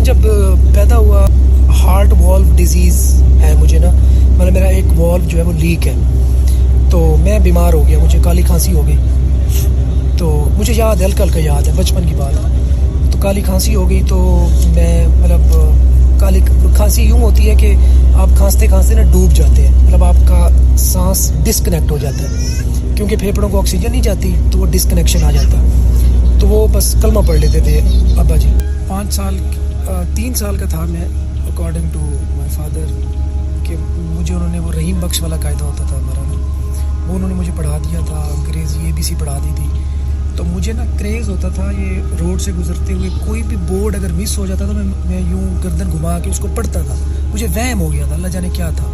نا جب پیدا ہوا، ہارٹ والو ڈیزیز ہے مجھے نا مطلب میرا ایک والو جو ہے وہ لیک ہے۔ تو میں بیمار ہو گیا، مجھے کالی کھانسی ہو گئی۔ تو مجھے یاد ہے، ہلکا ہلکا یاد ہے، بچپن کی بات۔ تو کالی کھانسی ہو گئی تو میں مطلب کالی کھانسی یوں ہوتی ہے کہ آپ کھانستے کھانستے نا ڈوب جاتے ہیں۔ مطلب آپ کا سانس ڈسکنیکٹ ہو جاتا ہے۔ کیونکہ پھیپڑوں کو آکسیجن نہیں جاتی، تو وہ ڈسکنیکشن آ جاتا۔ ہے تو وہ بس کلمہ پڑھ لیتے تھے ابا جی۔ پانچ سال تین سال کا تھا میں اکارڈنگ ٹو مائی فادر کہ مجھے انہوں نے وہ رحیم بخش والا قاعدہ ہوتا تھا ہمارا۔ نا وہ انہوں نے مجھے پڑھا دیا تھا انگریزی اے بی سی پڑھا دی تھی۔ تو مجھے نا کریز ہوتا تھا یہ روڈ سے گزرتے ہوئے کوئی بھی بورڈ اگر مس ہو جاتا تو میں میں یوں گردن گھما کے اس کو پڑھتا تھا۔ مجھے وہم ہو گیا تھا، اللہ جانے کیا تھا۔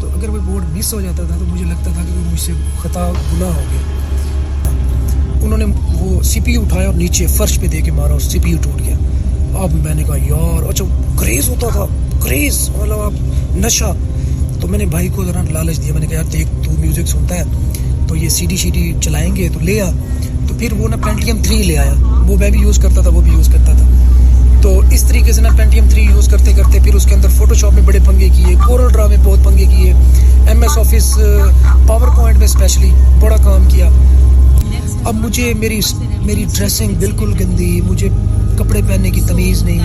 تو اگر وہ بورڈ مس ہو جاتا تھا تو مجھے لگتا تھا کہ وہ مجھ سے خطا، گناہ ہو گیا۔ انہوں نے وہ سی پی یو اٹھایا اور نیچے فرش پہ دے کے مارا اور سی پی یو ٹوٹ گیا۔ اب میں نے کہا، یار اچھا کریز ہوتا تھا کریز مطلب اب نشہ. تو میں نے بھائی کو ذرا لالچ دیا، میں نے کہا، یار، دیکھ، تو میوزک سنتا ہے، تو یہ سی ڈی سی ڈی چلائیں گے، تو لے آ. تو پھر وہ نا پینٹیم تھری لے آیا۔ وہ میں بھی یوز کرتا تھا، وہ بھی یوز کرتا تھا۔ تو اس طریقے سے نا پینٹیم تھری یوز کرتے کرتے پھر اس کے اندر فوٹو شاپ میں بڑے پنگے کیے کورل ڈرا میں بہت پنگے کیے M S office PowerPoint میں اسپیشلی بڑا کام کیا۔ اب مجھے میری میری ڈریسنگ بالکل گندی، مجھے کپڑے پہننے کی تمیز نہیں،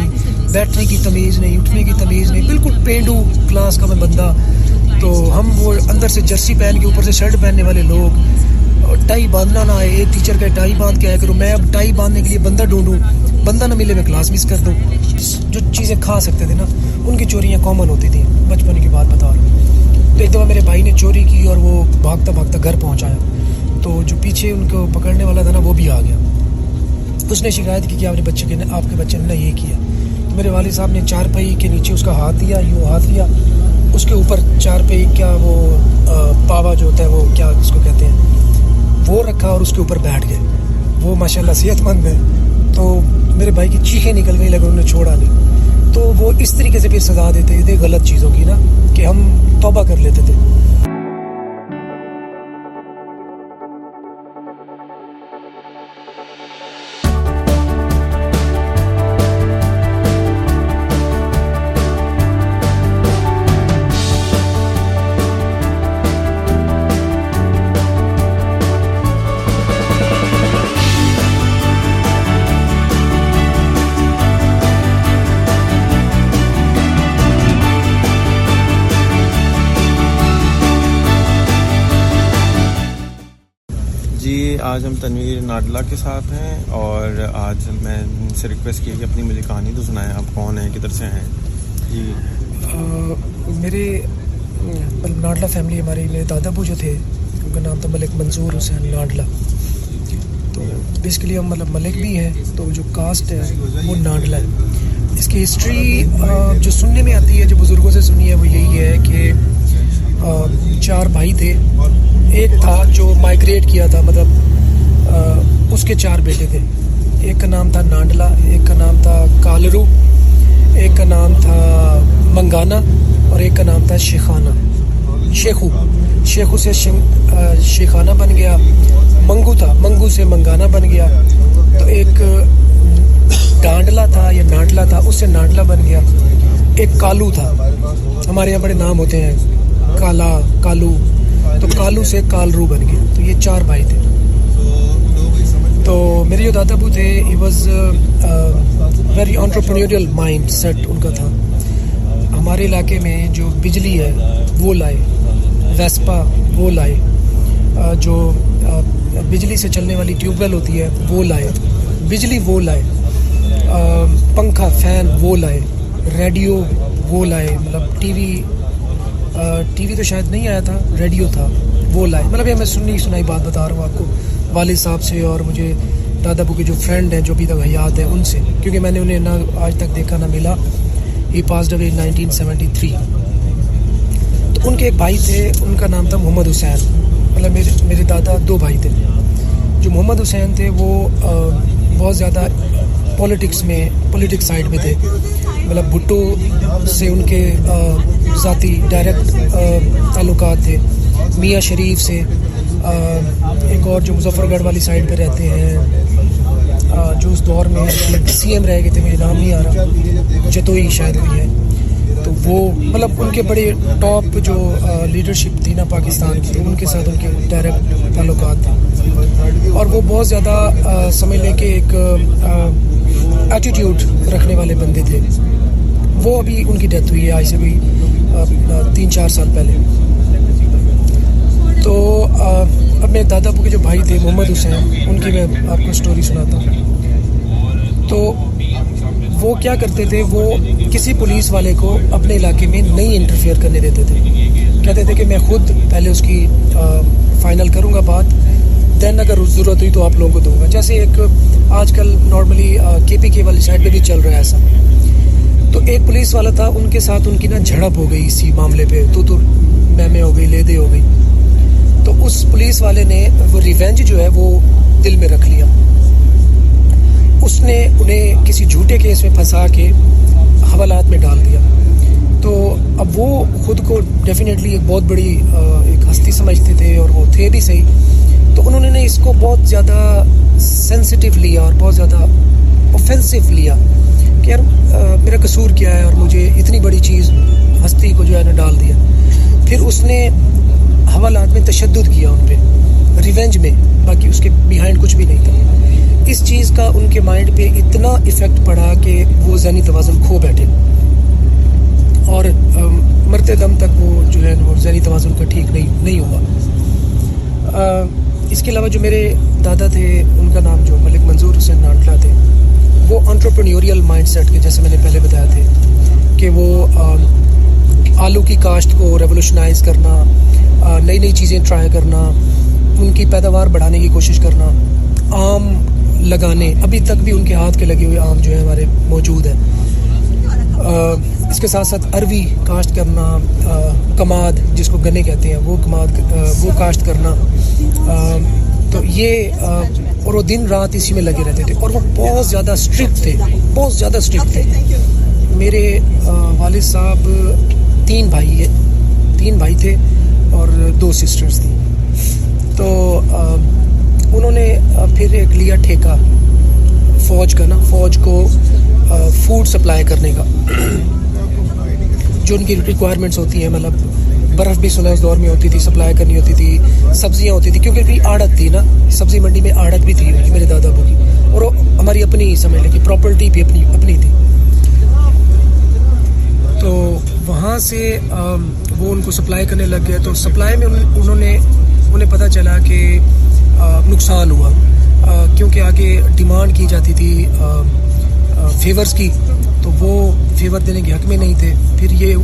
بیٹھنے کی تمیز نہیں، اٹھنے کی تمیز نہیں، بالکل پینڈو کلاس کا میں بندہ۔ تو ہم وہ اندر سے جرسی پہن کے، اوپر سے شرٹ پہننے والے لوگ ٹائی باندھنا نہ آئے، ایک ٹیچر کا ٹائی باندھ کے آیا کروں میں اب ٹائی باندھنے کے لیے بندہ ڈھونڈوں، بندہ نہ ملے میں کلاس مس کر دوں۔ جو چیزیں کھا سکتے تھے نا، ان کی چوریاں کامن ہوتی تھیں۔ بچپن کی بات بتا رہا ہوں۔ تو ایک دفعہ میرے بھائی نے چوری کی اور وہ بھاگتا بھاگتا گھر پہنچایا تو جو پیچھے ان کو پکڑنے والا تھا نا، وہ بھی آ گیا۔ اس نے شکایت کی کہ آپ نے بچے کے آپ کے بچے نے نہ یہ کیا۔ تو میرے والد صاحب نے چار پہی کے نیچے اس کا ہاتھ دیا، یوں ہاتھ لیا اس کے اوپر چار پہی کیا وہ پاوا جو ہوتا ہے، وہ کیا اس کو کہتے ہیں؟ وہ رکھا اور اس کے اوپر بیٹھ گئے۔ وہ ماشاء اللہ صحت مند ہے تو میرے بھائی کی چیخیں نکل گئی لگے انہوں نے چھوڑا نہیں۔ تو وہ اس طریقے سے پھر سزا دیتے تھے، غلط چیزوں کی نا، کہ ہم توبہ کر لیتے تھے۔ تنویر ناڈلا کے ساتھ ہیں اور آج میں سے ریکویسٹ کی کہ اپنی مجھے کہانی تو سنائیں، آپ کون ہیں، کدھر سے ہیں؟ جی۔ میرے ناڈلا فیملی ہمارے میرے دادا ابو جو تھے، ان کا نام تھا ملک منظور حسین ناڈلا تو بیسکلی ہم مطلب ملک بھی ہیں، تو جو کاسٹ ہے، وہ ناڈلا ہے۔ اس کی ہسٹری جو سننے میں آتی ہے، جو بزرگوں سے سنی ہے، وہ یہی ہے کہ چار بھائی تھے۔ ایک تھا جو مائگریٹ کیا تھا مطلب اس کے چار بیٹے تھے۔ ایک کا نام تھا نانڈلا، ایک کا نام تھا کالرو، ایک کا نام تھا منگانا اور ایک کا نام تھا شیخانہ شیخو شیخو سے شیخانہ بن گیا۔ منگو تھا، منگو سے منگانا بن گیا۔ تو ایک ڈانڈلا تھا یا نانڈلا تھا، اس سے نانڈلا بن گیا۔ ایک کالو تھا۔ ہمارے یہاں بڑے نام ہوتے ہیں، کالا، کالو۔ تو کالو سے کالرو بن گیا۔ تو یہ چار بھائی تھے۔ تو میرے جو دادا ابو تھے he was very entrepreneurial mind set ان کا تھا۔ ہمارے علاقے میں جو بجلی ہے، وہ لائے۔ ویسپا، وہ لائے۔ جو بجلی سے چلنے والی ٹیوب ویل ہوتی ہے، وہ لائے۔ بجلی وہ لائے۔ پنکھا، فین، وہ لائے۔ ریڈیو، وہ لائے۔ مطلب ٹی وی ٹی وی تو شاید نہیں آیا تھا، ریڈیو تھا، وہ لائے۔ مطلب یہ میں سننی سنائی بات بتا رہا ہوں آپ کو۔ والد صاحب سے اور مجھے دادا ابو کے جو فرینڈ ہیں جو ابھی تک حیات ہیں ان سے، کیونکہ میں نے انہیں نہ آج تک دیکھا نہ ملا۔ He passed away nineteen seventy three تو ان کے ایک بھائی تھے، ان کا نام تھا محمد حسین۔ مطلب میرے میرے دادا دو بھائی تھے۔ جو محمد حسین تھے، وہ بہت زیادہ پولیٹکس میں پولیٹکس سائڈ میں تھے۔ مطلب بھٹو سے ان کے ذاتی ڈائریکٹ تعلقات تھے۔ میاں شریف سے ایک اور جو مظفر گڑھ والی سائڈ پہ رہتے ہیں جو اس دور میں سی ایم رہ گئے تھے مجھے نام نہیں آ رہا مجھے دو ہی شاید ہوئی ہیں۔ تو وہ مطلب ان کے بڑے ٹاپ جو لیڈرشپ تھی نا پاکستان کی ان کے ساتھ ان کے ڈائریکٹ تعلقات تھے۔ اور وہ بہت زیادہ سمجھ لیں کہ ایک ایٹیٹیوڈ رکھنے والے بندے تھے۔ وہ ابھی ان کی ڈیتھ ہوئی ہے آئی سے بھی تین چار سال پہلے۔ تو اب میرے دادا ابو کے جو بھائی تھے، محمد حسین، ان کی میں آپ کو اسٹوری سناتا ہوں۔ تو وہ کیا کرتے تھے، وہ کسی پولیس والے کو اپنے علاقے میں نہیں انٹرفیئر کرنے دیتے تھے۔ کہتے تھے کہ میں خود پہلے اس کی فائنل کروں گا بات دین اگر ضرورت ہوئی تو آپ لوگوں کو دوں گا۔ جیسے ایک آج کل نارملی کے پی کے والی سائڈ پہ بھی چل رہا ہے ایسا۔ تو ایک پولیس والا تھا، ان کے ساتھ ان کی نا جھڑپ ہو گئی اسی معاملے پہ۔ تو تو میں ہو گئی، لے دے ہو گئی۔ تو اس پولیس والے نے وہ ریونج جو ہے وہ دل میں رکھ لیا۔ اس نے انہیں کسی جھوٹے کیس میں پھنسا کے حوالات میں ڈال دیا۔ تو اب وہ خود کو ڈیفینیٹلی ایک بہت بڑی ایک ہستی سمجھتے تھے اور وہ تھے بھی صحیح۔ تو انہوں نے اس کو بہت زیادہ سینسٹیو لیا اور بہت زیادہ اوفینسو لیا کہ یار میرا قصور کیا ہے اور مجھے اتنی بڑی چیز ہستی کو جو ہے نا ڈال دیا۔ پھر اس نے حوالات میں تشدد کیا ان پہ ریونج میں، باقی اس کے بیہائنڈ کچھ بھی نہیں تھا۔ اس چیز کا ان کے مائنڈ پہ اتنا افیکٹ پڑا کہ وہ ذہنی توازن کھو بیٹھے۔ اور مرتے دم تک وہ جو ہے وہ ذہنی توازن کا ٹھیک نہیں نہیں ہوا۔ اس کے علاوہ جو میرے دادا تھے، ان کا نام جو ملک منظور حسین نانٹلا تھے، وہ انٹرپرینیوریل مائنڈ سیٹ کے، جیسے میں نے پہلے بتایا تھے کہ وہ آلو کی کاشت کو ریولیوشنائز کرنا نئی نئی چیزیں ٹرائی کرنا، ان کی پیداوار بڑھانے کی کوشش کرنا آم لگانے، ابھی تک بھی ان کے ہاتھ کے لگے ہوئے آم جو ہیں ہمارے موجود ہیں۔ اس کے ساتھ ساتھ اروی کاشت کرنا کماد جس کو گنے کہتے ہیں، وہ کماد وہ کاشت کرنا۔ تو یہ اور وہ دن رات اسی میں لگے رہتے تھے۔ اور وہ بہت زیادہ اسٹرکٹ تھے، بہت زیادہ اسٹرکٹ تھے۔ میرے والد صاحب، تین بھائی ہے تین بھائی تھے۔ اور دو سسٹرز تھیں۔ تو انہوں نے پھر ایک لیا ٹھیکہ فوج کا نا، فوج کو فوڈ سپلائی کرنے کا۔ جو ان کی ریکوائرمنٹس ہوتی ہیں مطلب برف بھی سنا اس دور میں ہوتی تھی سپلائی کرنی ہوتی تھی، سبزیاں ہوتی تھی، کیونکہ آڑت تھی نا، سبزی منڈی میں آڑت بھی تھی میرے دادا ابو کی۔ اور وہ ہماری اپنی، سمجھ لیں کہ پراپرٹی بھی اپنی اپنی تھی تو وہاں سے وہ ان کو سپلائی کرنے لگ گئے تو سپلائی میں انہوں نے انہیں پتہ چلا کہ نقصان ہوا۔ کیونکہ آگے ڈیمانڈ کی جاتی تھی فیورز کی، تو وہ فیور دینے کے حق میں نہیں تھے۔ پھر یہ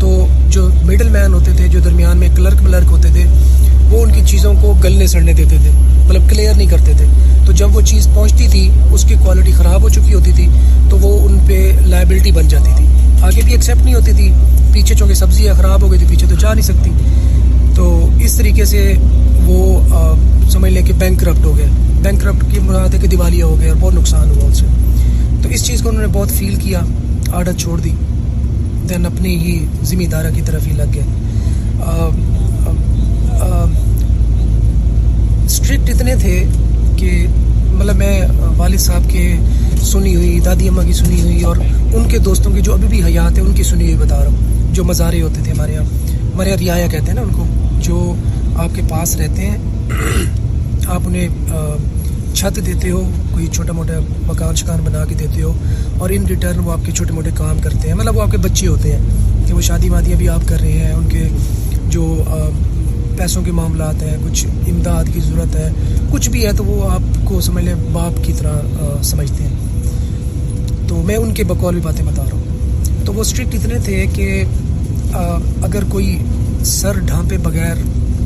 تو جو مڈل مین ہوتے تھے، جو درمیان میں کلرک ملرک ہوتے تھے، وہ ان کی چیزوں کو گلنے سڑنے دیتے تھے مطلب کلیئر نہیں کرتے تھے۔ تو جب وہ چیز پہنچتی تھی، اس کی کوالٹی خراب ہو چکی ہوتی تھی، تو وہ ان پہ لائبلٹی بن جاتی تھی۔ آگے بھی ایکسیپٹ نہیں ہوتی تھی، پیچھے چونکہ سبزیاں خراب ہو گئی تھی، پیچھے تو جا نہیں سکتی۔ تو اس طریقے سے وہ سمجھ لیں کہ بینک کرپٹ ہو گئے بینک کرپٹ کی مراد ہے کہ دیوالیہ ہو گئے اور بہت نقصان ہوا ان سے۔ تو اس چیز کو انہوں نے بہت فیل کیا، عادت چھوڑ دی۔ دین اپنی ہی ذمہ دارہ کی طرف ہی لگ گئے اسٹرکٹ اتنے تھے کہ مطلب میں والد صاحب کے سنی ہوئی، دادی اماں کی سنی ہوئی اور ان کے دوستوں کی جو ابھی بھی حیات ہے ان کی سنی ہوئی بتا رہا ہوں۔ جو مزارے ہوتے تھے ہمارے یہاں۔ ہمارے یہاں رعایا کہتے ہیں نا ان کو، جو آپ کے پاس رہتے ہیں، آپ انہیں چھت دیتے ہو، کوئی چھوٹا موٹا مکان، شکان بنا کے دیتے ہو اور ان ریٹرن وہ آپ کے چھوٹے موٹے کام کرتے ہیں۔ مطلب وہ آپ کے بچے ہوتے ہیں کہ وہ شادی وادی ابھی آپ کر رہے ہیں، ان کے جو پیسوں کے معاملات ہیں، کچھ امداد کی ضرورت ہے، کچھ بھی ہے تو وہ آپ کو سمجھ لیں، باپ کی طرح سمجھتے ہیں۔ تو میں ان کے بقول بھی باتیں بتا رہا ہوں۔ تو وہ اسٹرکٹ اتنے تھے کہ اگر کوئی سر ڈھانپے بغیر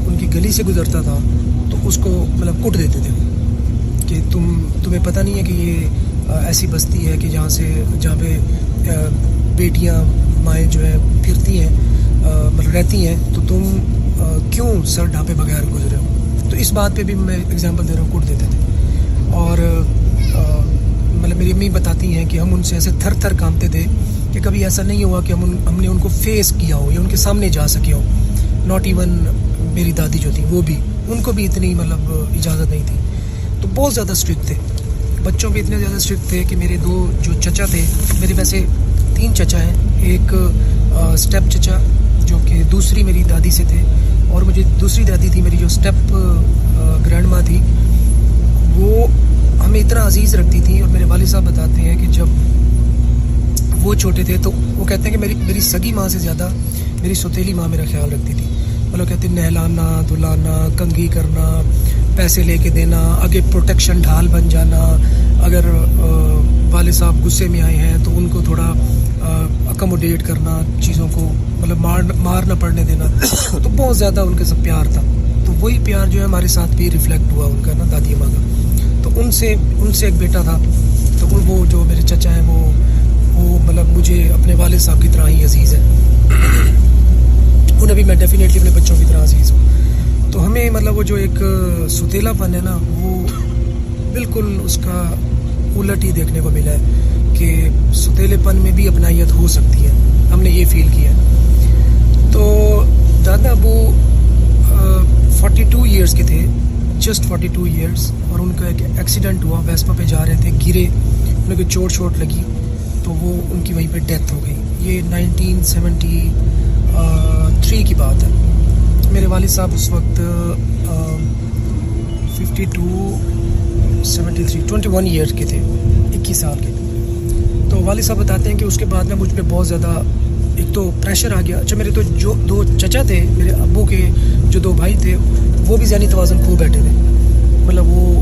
ان کی گلی سے گزرتا تھا تو اس کو مطلب کٹ دیتے تھے۔ کہ تم، تمہیں پتہ نہیں ہے کہ یہ ایسی بستی ہے کہ جہاں سے، جہاں پہ بیٹیاں، مائیں جو ہے پھرتی ہیں مطلب رہتی ہیں۔ تو تم کیوں سر ڈھانپے بغیر گزرے ہو؟ تو اس بات پہ بھی میں اگزامپل دے رہا ہوں کوٹ دیتے تھے۔ اور مطلب میری امی بتاتی ہیں کہ ہم ان سے ایسے تھر تھر کامتے تھے کہ کبھی ایسا نہیں ہوا کہ ہم ان، ہم نے ان کو فیس کیا ہو یا ان کے سامنے جا سکے ہو۔ ناٹ ایون میری دادی جو تھی، وہ بھی۔ ان کو بھی اتنی مطلب اجازت نہیں تھی۔ تو بہت زیادہ اسٹرکٹ تھے۔ بچوں بھی اتنے زیادہ اسٹرکٹ تھے کہ میرے دو جو چچا تھے، میرے ویسے تین چچا ہیں۔ ایک اسٹیپ چچا جو کہ دوسری میری دادی سے تھے۔ اور مجھے دوسری دادی تھی، میری جو اسٹیپ گرینڈ ماں تھی، وہ ہمیں اتنا عزیز رکھتی تھی اور میرے والد صاحب بتاتے ہیں کہ جب وہ چھوٹے تھے تو وہ کہتے ہیں کہ میری میری سگی ماں سے زیادہ میری سوتیلی ماں میرا خیال رکھتی تھی۔ مطلب کہتے ہیں نہلانا دلانا کنگھی کرنا، پیسے لے کے دینا، آگے پروٹیکشن ڈھال بن جانا۔ اگر والد صاحب غصے میں آئے ہیں تو ان کو تھوڑا اکموڈیٹ کرنا، چیزوں کو مطلب مار مار نہ پڑنے دینا۔ تو بہت زیادہ ان کے سب پیار تھا۔ تو وہی پیار جو ہے ہمارے ساتھ بھی ریفلیکٹ ہوا ان کا نا، دادی ماں کا۔ تو ان سے ان سے ایک بیٹا تھا۔ تو وہ جو میرے چچا ہیں، وہ وہ مطلب مجھے اپنے والد صاحب کی طرح ہی عزیز ہے انہیں بھی میں ڈیفینیٹلی اپنے بچوں کی طرح عزیز ہوں۔ تو ہمیں مطلب وہ جو ایک ستیلا پن ہے نا، وہ بالکل اس کا الٹ ہی دیکھنے کو ملا ہے۔ کہ ستیلے پن میں بھی اپنائیت ہو سکتی ہے۔ ہم نے یہ فیل کیا۔ تو دادا ابو فورٹی ٹو ایئرس کے تھے جسٹ فورٹی ٹو ایئرس اور ان کا ایک ایکسیڈنٹ ہوا، ویسپا پہ جا رہے تھے، گرے۔ انہیں کوئی چوٹ چوٹ لگی، تو وہ ان کی وہیں پہ ڈیتھ ہو گئی۔ یہ نائنٹین سیونٹی تھری کی بات ہے۔ میرے والد صاحب اس وقت fifty two seventy three twenty one year کے تھے، اکیس سال کے۔ تو والد صاحب بتاتے ہیں کہ اس کے بعد میں مجھ پہ بہت زیادہ ایک تو پریشر آ گیا۔ اچھا میرے تو جو دو چچا تھے، میرے ابو کے جو دو بھائی تھے، وہ بھی ذہنی توازن خوب بیٹھے تھے۔ مطلب وہ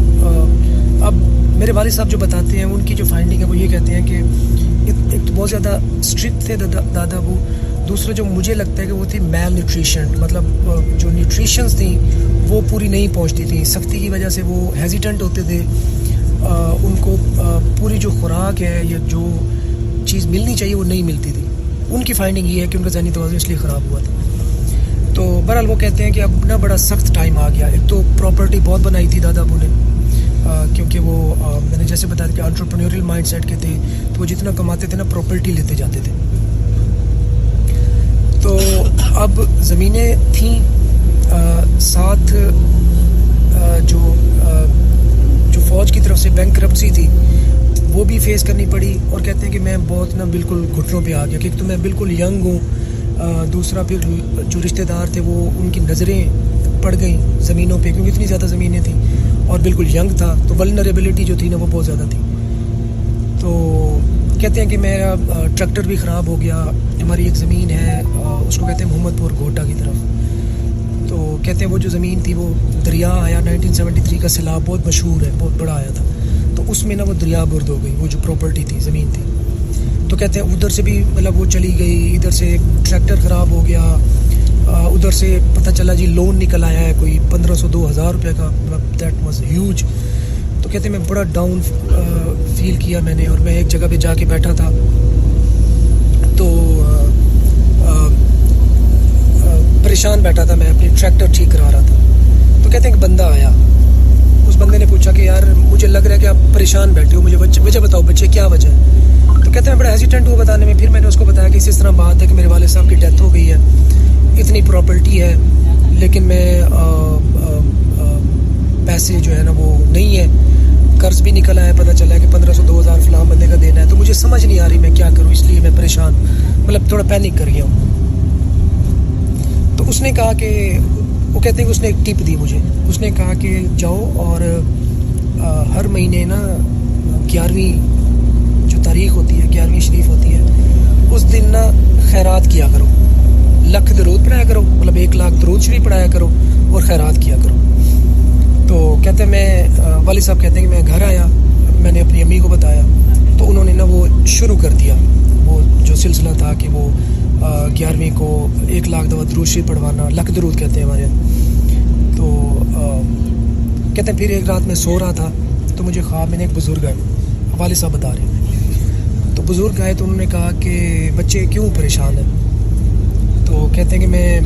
اب میرے والد صاحب جو بتاتے ہیں، ان کی جو فائنڈنگ ہے، وہ یہ کہتے ہیں کہ ایک تو بہت زیادہ اسٹرکٹ تھے دادا ابو۔ دوسرا جو مجھے لگتا ہے کہ وہ تھی میل نیوٹریشن مطلب جو نیوٹریشنس تھیں، وہ پوری نہیں پہنچتی تھیں۔ سختی کی وجہ سے وہ ہیزیٹنٹ ہوتے تھے۔ ان کو پوری جو خوراک ہے یا جو چیز ملنی چاہیے وہ نہیں ملتی تھی۔ ان کی فائنڈنگ یہ ہے کہ ان کا ذہنی توازن اس لیے خراب ہوا تھا۔ تو بہرحال وہ کہتے ہیں کہ اب نہ بڑا سخت ٹائم آ گیا۔ ایک تو پراپرٹی بہت بنائی تھی دادا ابو نے کیونکہ وہ میں نے جیسے بتایا کہ انٹرپرینوریل مائنڈ سیٹ کے تھے، تو وہ جتنا کماتے تھے نا پراپرٹی لیتے جاتے تھے۔ تو اب زمینیں تھیں ساتھ جو فوج کی طرف سے بینک کرپسی تھی۔ وہ بھی فیس کرنی پڑی اور کہتے ہیں کہ میں بہت نا بالکل گھٹنوں پہ آ گیا کیونکہ تو میں بالکل ینگ ہوں۔ دوسرا پھر جو رشتہ دار تھے وہ ان کی نظریں پڑ گئیں زمینوں پہ کیونکہ اتنی زیادہ زمینیں تھیں اور بالکل ینگ تھا۔ تو ولنریبلٹی جو تھی نا وہ بہت زیادہ تھی۔ تو کہتے ہیں کہ میرا ٹریکٹر بھی خراب ہو گیا۔ ہماری ایک زمین ہے اس کو کہتے ہیں محمد پور گھوٹا کی طرف۔ تو کہتے ہیں وہ جو زمین تھی وہ دریا آیا نائنٹین سیونٹی تھری کا سیلاب بہت مشہور ہے، بہت بڑا آیا تھا۔ تو اس میں نا وہ دریا برد ہو گئی، وہ جو پراپرٹی تھی، زمین تھی۔ تو کہتے ہیں ادھر سے بھی مطلب وہ چلی گئی، ادھر سے ٹریکٹر خراب ہو گیا۔ ادھر سے پتہ چلا جی لون نکل آیا ہے، کوئی پندرہ سو دو ہزار روپے کا مطلب دیٹ واز ہیوج تو کہتے ہیں میں بڑا ڈاؤن فیل کیا میں نے اور میں ایک جگہ پہ جا کے بیٹھا تھا تو پریشان بیٹھا تھا میں، اپنی ٹریکٹر ٹھیک کرا رہا تھا۔ تو کہتے ہیں کہ بندہ آیا۔ اس بندے نے پوچھا کہ یار، مجھے لگ رہا ہے کہ آپ پریشان بیٹھے ہو، مجھے وجہ بتاؤ بچے، کیا وجہ ہے؟ تو کہتے ہیں بڑا ہیزیٹنٹ ہوا بتانے میں۔ پھر میں نے اس کو بتایا کہ اس طرح بات ہے کہ میرے والد صاحب کی ڈیتھ ہو گئی ہے۔ اتنی پراپرٹی ہے، لیکن میں پیسے جو ہے نا وہ نہیں ہے قرض بھی نکل آیا، پتہ چلا ہے کہ پندرہ سو، دو ہزار فلاں بندے کا دینا ہے۔ تو مجھے سمجھ نہیں آ رہی میں کیا کروں، اس لیے میں پریشان۔ مطلب تھوڑا پینک کر گیا ہوں۔ اس نے کہا کہ وہ کہتے ہیں کہ اس نے ایک ٹپ دی مجھے۔ اس نے کہا کہ جاؤ اور ہر مہینے نا گیارہویں جو تاریخ ہوتی ہے، گیارہویں شریف ہوتی ہے، اس دن نا خیرات کیا کرو۔ لکھ درود پڑھایا کرو مطلب ایک لاکھ درود شریف پڑھایا کرو اور خیرات کیا کرو۔ تو کہتے ہیں میں والد صاحب کہتے ہیں کہ میں گھر آیا، میں نے اپنی امی کو بتایا، تو انہوں نے نا وہ شروع کر دیا، وہ جو سلسلہ تھا کہ وہ گیارہویں کو ایک لاکھ دفعہ دروشی پڑھوانا لکھ درود کہتے ہیں ہمارے۔ تو کہتے ہیں، پھر ایک رات میں سو رہا تھا، تو مجھے خواب میں نے ایک بزرگ آئے والد صاحب بتا رہے ہیں۔ تو بزرگ آئے تو انہوں نے کہا کہ، بچے کیوں پریشان ہیں؟ تو کہتے ہیں کہ میں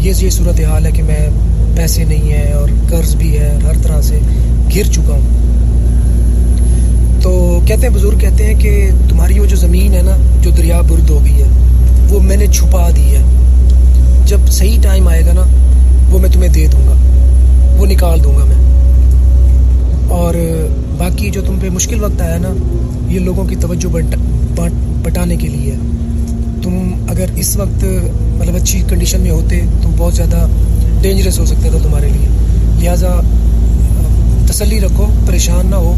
یہ یہ صورت حال ہے کہ میں پیسے نہیں ہیں اور قرض بھی ہے، ہر طرح سے گر چکا ہوں۔ تو کہتے ہیں، بزرگ کہتے ہیں کہ تمہاری وہ جو زمین ہے نا، جو دریا برد ہو گئی ہے وہ میں نے چھپا دی ہے۔ جب صحیح ٹائم آئے گا نا، وہ میں تمہیں دے دوں گا۔ وہ نکال دوں گا میں۔ اور باقی جو تم پہ مشکل وقت آیا نا، یہ لوگوں کی توجہ بٹانے کے لیے۔ تم اگر اس وقت مطلب اچھی کنڈیشن میں ہوتے، تو بہت زیادہ ڈینجرس ہو سکتا تھا تمہارے لیے۔ لہٰذا، تسلی رکھو، پریشان نہ ہو۔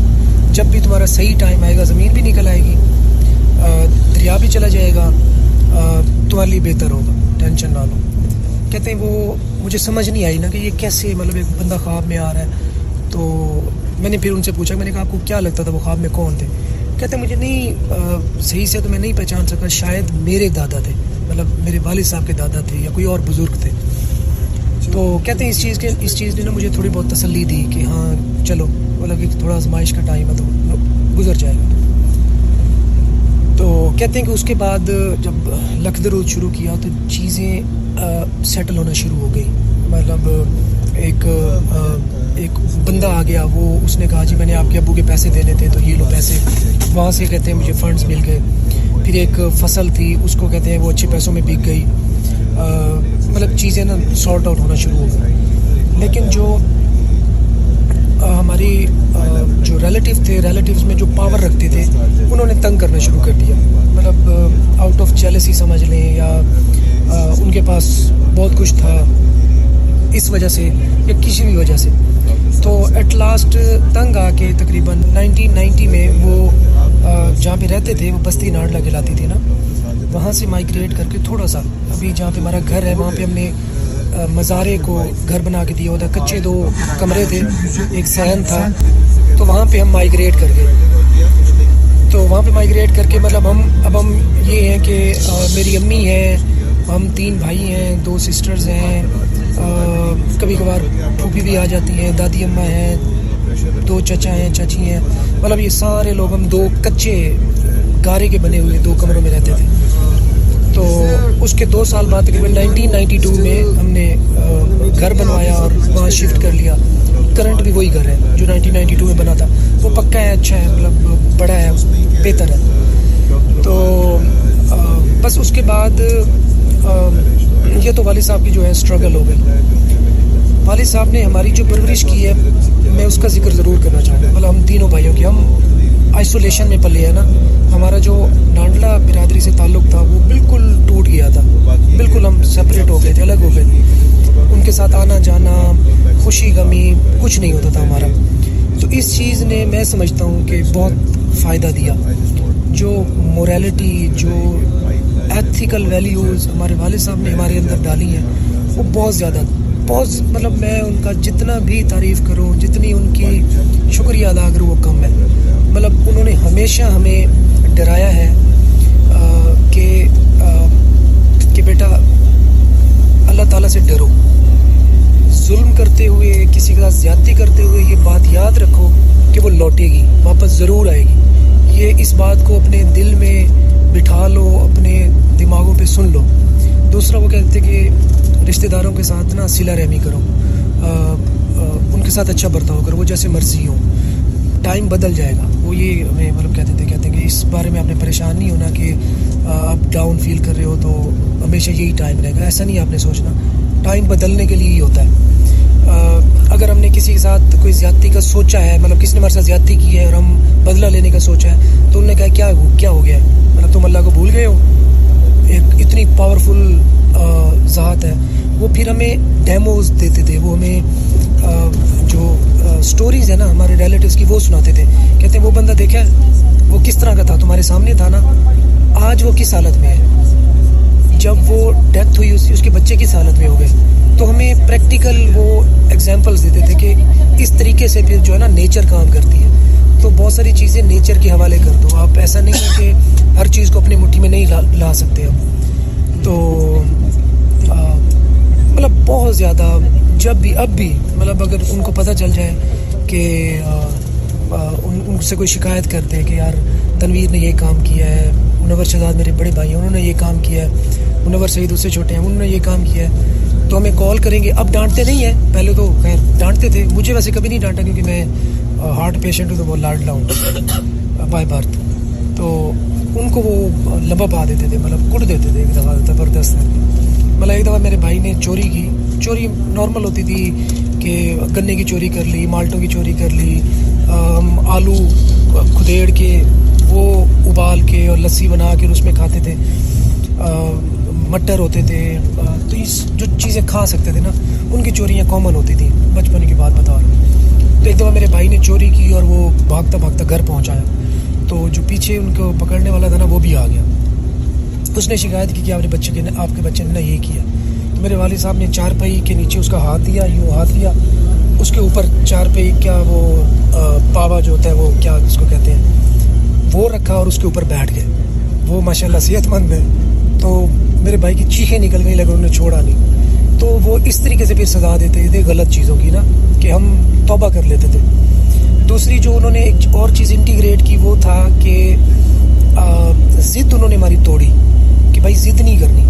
جب بھی تمہارا صحیح ٹائم آئے گا، زمین بھی نکل آئے گی۔ دریا بھی چلا جائے گا۔ تمہارے لیے بہتر ہوگا، ٹینشن نہ لو۔ کہتے ہیں وہ مجھے سمجھ نہیں آئی نا کہ یہ کیسے مطلب ایک بندہ خواب میں آ رہا ہے۔ تو میں نے پھر ان سے پوچھا، میں نے کہا، آپ کو کیا لگتا تھا وہ خواب میں کون تھے؟ کہتے ہیں مجھے نہیں صحیح سے تو میں نہیں پہچان سکا، شاید میرے دادا تھے۔ مطلب میرے والد صاحب کے دادا تھے یا کوئی اور بزرگ تھے۔ تو کہتے ہیں اس چیز کے، اس چیز نے نا مجھے تھوڑی بہت تسلی دی کہ ہاں چلو مطلب کہ تھوڑا آزمائش کا ٹائم ہے تو گزر جائے گا۔ تو کہتے ہیں کہ اس کے بعد جب لکھ درود شروع کیا تو چیزیں سیٹل ہونا شروع ہو گئی۔ مطلب ایک ایک بندہ آ گیا، وہ اس نے کہا جی میں نے آپ کے ابو کے پیسے دینے تھے تو یہ لو پیسے۔ وہاں سے کہتے ہیں مجھے فنڈز مل گئے۔ پھر ایک فصل تھی، اس کو کہتے ہیں وہ اچھے پیسوں میں بک گئی۔ مطلب چیزیں نا سارٹ آؤٹ ہونا شروع ہو گئی۔ لیکن جو ہماری جو ریلیٹیو تھے ریلیٹیوز میں جو پاور رکھتے تھے، انہوں نے تنگ کرنا شروع کر دیا۔ مطلب آؤٹ آف جیلسی سمجھ لیں یا ان کے پاس بہت کچھ تھا۔ اس وجہ سے یا کسی بھی وجہ سے۔ تو ایٹ لاسٹ تنگ آ کے تقریباً نائنٹین نائنٹی میں وہ جہاں پہ رہتے تھے، وہ بستی ناڈلا کھلاتی تھی نا۔ وہاں سے مائگریٹ کر کے تھوڑا سا، ابھی جہاں پہ ہمارا گھر ہے، وہاں پہ ہم نے مزارے کو گھر بنا کے دیا ہوتا کچے دو کمرے تھے، ایک سہن تھا۔ تو وہاں پہ ہم مائگریٹ کر گئے۔ تو وہاں پہ مائگریٹ کر کے مطلب ہم، اب ہم یہ ہیں کہ میری امی ہے ہم تین بھائی ہیں، دو سسٹرز ہیں۔ کبھی کبھار پھوپھی بھی آ جاتی ہیں، دادی اماں ہیں، دو چچا ہیں چچی ہیں۔ مطلب یہ سارے لوگ ہم دو کچے گارے کے بنے ہوئے، دو کمروں میں رہتے تھے۔ تو اس کے دو سال بعد تقریباً نائنٹین نائنٹی ٹو میں ہم نے گھر بنوایا اور وہاں شفٹ کر لیا۔ کرنٹ بھی وہی گھر ہے جو نائنٹین نائنٹی ٹو میں بنا تھا۔ وہ پکا ہے اچھا ہے مطلب بڑا ہے، بہتر ہے۔ تو بس اس کے بعد یہ تو والد صاحب کی جو ہے اسٹرگل ہو گئی۔ والد صاحب نے ہماری جو پرورش کی ہے، میں اس کا ذکر ضرور کرنا چاہوں گا۔ مطلب ہم تینوں بھائیوں کی، ہم آئسولیشن میں پلے ہیں نا، ہمارا جو نانڈلا برادری سے تعلق تھا، وہ بالکل ٹوٹ گیا تھا۔ بالکل ہم سپریٹ ہو گئے تھے، الگ ہو گئے تھے۔ ان کے ساتھ آنا جانا، خوشی، غمی، کچھ نہیں ہوتا تھا ہمارا۔ تو اس چیز نے میں سمجھتا ہوں کہ بہت فائدہ دیا۔ جو موریلٹی جو ایتھیکل ویلیوز ہمارے والد صاحب نے ہمارے اندر ڈالی ہیں، وہ بہت زیادہ، بہت مطلب میں ان کا جتنا بھی تعریف کروں، جتنی ان کی شکریہ ادا کروں، وہ کم ہے۔ مطلب انہوں نے ہمیشہ ہمیں ڈرایا ہے کہ کہ بیٹا، اللہ تعالیٰ سے ڈرو۔ ظلم کرتے ہوئے، کسی کے ساتھ زیادتی کرتے ہوئے یہ بات یاد رکھو کہ وہ لوٹے گی، واپس ضرور آئے گی۔ یہ اس بات کو اپنے دل میں بٹھا لو، اپنے دماغوں پہ سن لو۔ دوسرا، وہ کہتے کہ رشتہ داروں کے ساتھ نا سلا رحمی کرو۔ ان کے ساتھ اچھا برتاؤ کرو، وہ جیسے مرضی ہوں۔ ٹائم بدل جائے گا۔ وہ یہ ہمیں مطلب کہتے تھے، کہتے ہیں کہ اس بارے میں آپ نے پریشان نہیں ہونا کہ آپ ڈاؤن فیل کر رہے ہو تو ہمیشہ یہی ٹائم رہے گا۔ ایسا نہیں آپ نے سوچنا۔ ٹائم بدلنے کے لیے ہی ہوتا ہے۔ اگر ہم نے کسی کے ساتھ کوئی زیادتی کا سوچا ہے مطلب کسی نے ہمارے ساتھ زیادتی کی ہے اور ہم بدلہ لینے کا سوچا ہے، تو انہوں نے کہا کیا کیا ہو گیا ہے؟ مطلب تم اللہ کو بھول گئے ہو؟ ایک اتنی پاورفل ذات ہے۔ وہ پھر ہمیں ڈیموز دیتے تھے۔ وہ ہمیں جو سٹوریز ہیں نا ہمارے ریلیٹیوز کی، وہ سناتے تھے۔ کہتے ہیں، وہ بندہ دیکھا وہ کس طرح کا تھا؟ تمہارے سامنے تھا نا؟ آج وہ کس حالت میں ہے؟ جب وہ ڈیتھ ہوئی اس کے بچے کس حالت میں ہو گئے؟ تو ہمیں پریکٹیکل وہ ایگزامپلس دیتے تھے کہ اس طریقے سے پھر جو ہے نا نیچر کام کرتی ہے۔ تو بہت ساری چیزیں نیچر کے حوالے کر دو۔ آپ ایسا نہیں ہے کہ ہر چیز کو اپنی مٹھی میں نہیں لا سکتے ہم۔ تو مطلب بہت زیادہ جب بھی، اب بھی مطلب اگر ان کو پتہ چل جائے کہ ان سے کوئی شکایت کرتے کہ یار تنویر نے یہ کام کیا ہے، منور شہزاد میرے بڑے بھائی ہیں، انہوں نے یہ کام کیا ہے، منور سعید اس سے چھوٹے ہیں، انہوں نے یہ کام کیا ہے، تو ہمیں کال کریں گے۔ اب ڈانٹتے نہیں ہیں، پہلے تو خیر ڈانٹتے تھے۔ مجھے ویسے کبھی نہیں ڈانٹا کیونکہ میں ہارٹ پیشنٹ ہوں تو وہ لاڈ لاؤں بائی بارتھ تو ان کو وہ لبا پا دیتے تھے مطلب کٹ دیتے تھے ایک دفعہ زبردست۔ مطلب ایک دفعہ میرے بھائی نے چوری کی۔ چوری نارمل ہوتی تھی کہ گنے کی چوری کر لی، مالٹوں کی چوری کر لی آلو، کھدیڑ کے وہ ابال کے اور لسی بنا کے اس میں کھاتے تھے۔ مٹر ہوتے تھے۔ تو اس جو چیزیں کھا سکتے تھے نا، ان کی چوریاں کامن ہوتی تھیں۔ بچپن کی بات بتا رہا ہوں۔ تو ایک دفعہ میرے بھائی نے چوری کی اور وہ بھاگتا بھاگتا گھر پہنچایا۔ تو جو پیچھے ان کو پکڑنے والا تھا نا، وہ بھی آ گیا۔ اس نے شکایت کی کہ آپ نے بچے کے آپ کے بچے نے نا یہ کیا۔ میرے والد صاحب نے چار پہی کے نیچے اس کا ہاتھ دیا، یوں ہاتھ لیا اس کے اوپر چار پہی کیا وہ پاوا جو ہوتا ہے، وہ کیا اس کو کہتے ہیں؟ وہ رکھا اور اس کے اوپر بیٹھ گئے۔ وہ ماشاء اللہ صحت مند ہے تو میرے بھائی کی چیخیں نکل گئی لگے انہوں نے چھوڑا نہیں۔ تو وہ اس طریقے سے پھر سزا دیتے تھے غلط چیزوں کی نا، کہ ہم توبہ کر لیتے تھے۔ دوسری جو انہوں نے ایک اور چیز انٹیگریٹ کی وہ تھا کہ ضد انہوں نے ہماری توڑی، کہ بھائی ضد نہیں کرنی۔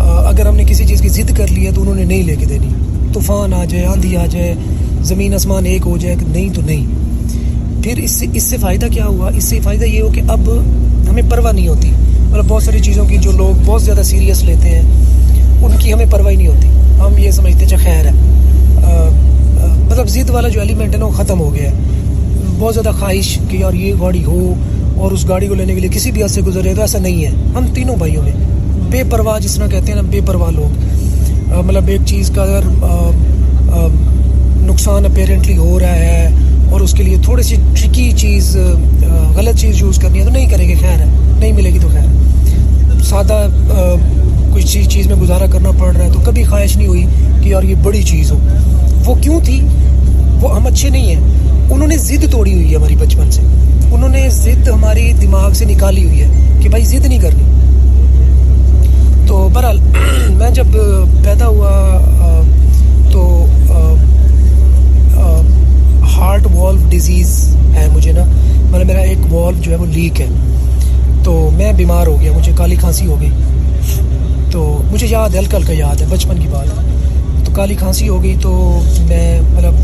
اگر ہم نے کسی چیز کی ضد کر لی ہے تو انہوں نے نہیں لے کے دینی۔ طوفان آ جائے، آندھی آ جائے، زمین آسمان ایک ہو جائے کہ نہیں تو نہیں۔ پھر اس سے اس سے فائدہ کیا ہوا؟ اس سے فائدہ یہ ہو کہ اب ہمیں پرواہ نہیں ہوتی۔ مطلب بہت ساری چیزوں کی جو لوگ بہت زیادہ سیریس لیتے ہیں، ان کی ہمیں پرواہ نہیں ہوتی۔ ہم یہ سمجھتے ہیں اچھا خیر ہے۔ مطلب ضد والا جو ایلیمنٹ ہے نا، وہ ختم ہو گیا ہے۔ بہت زیادہ خواہش کہ یار یہ گاڑی ہو اور اس گاڑی کو لینے کے لیے کسی بھی حد سے گزرے تو ایسا نہیں ہے۔ ہم تینوں بھائیوں میں بے پرواہ جس طرح کہتے ہیں نا بے پرواہ لوگ۔ مطلب ایک چیز کا اگر نقصان اپیرنٹلی ہو رہا ہے اور اس کے لیے تھوڑی سی ٹرکی چیز غلط چیز یوز کرنی ہے تو نہیں کریں گے، خیر ہے۔ نہیں ملے گی تو خیر۔ سادہ کچھ چیز میں گزارا کرنا پڑ رہا ہے تو کبھی خواہش نہیں ہوئی کہ یار یہ بڑی چیز ہو۔ وہ کیوں تھی؟ وہ ہم اچھے نہیں ہیں۔ انہوں نے ضد توڑی ہوئی ہے ہماری بچپن سے۔ انہوں نے ضد ہماری دماغ سے نکالی ہوئی ہے کہ بھائی ضد نہیں کرنی۔ تو بہرحال میں جب پیدا ہوا تو ہارٹ والو ڈیزیز ہے مجھے نا مطلب میرا ایک والو جو ہے وہ لیک ہے۔ تو میں بیمار ہو گیا، مجھے کالی کھانسی ہو گئی۔ تو مجھے یاد ہے، ہلکا ہلکا یاد ہے، بچپن کی بات۔ تو کالی کھانسی ہو گئی، تو میں مطلب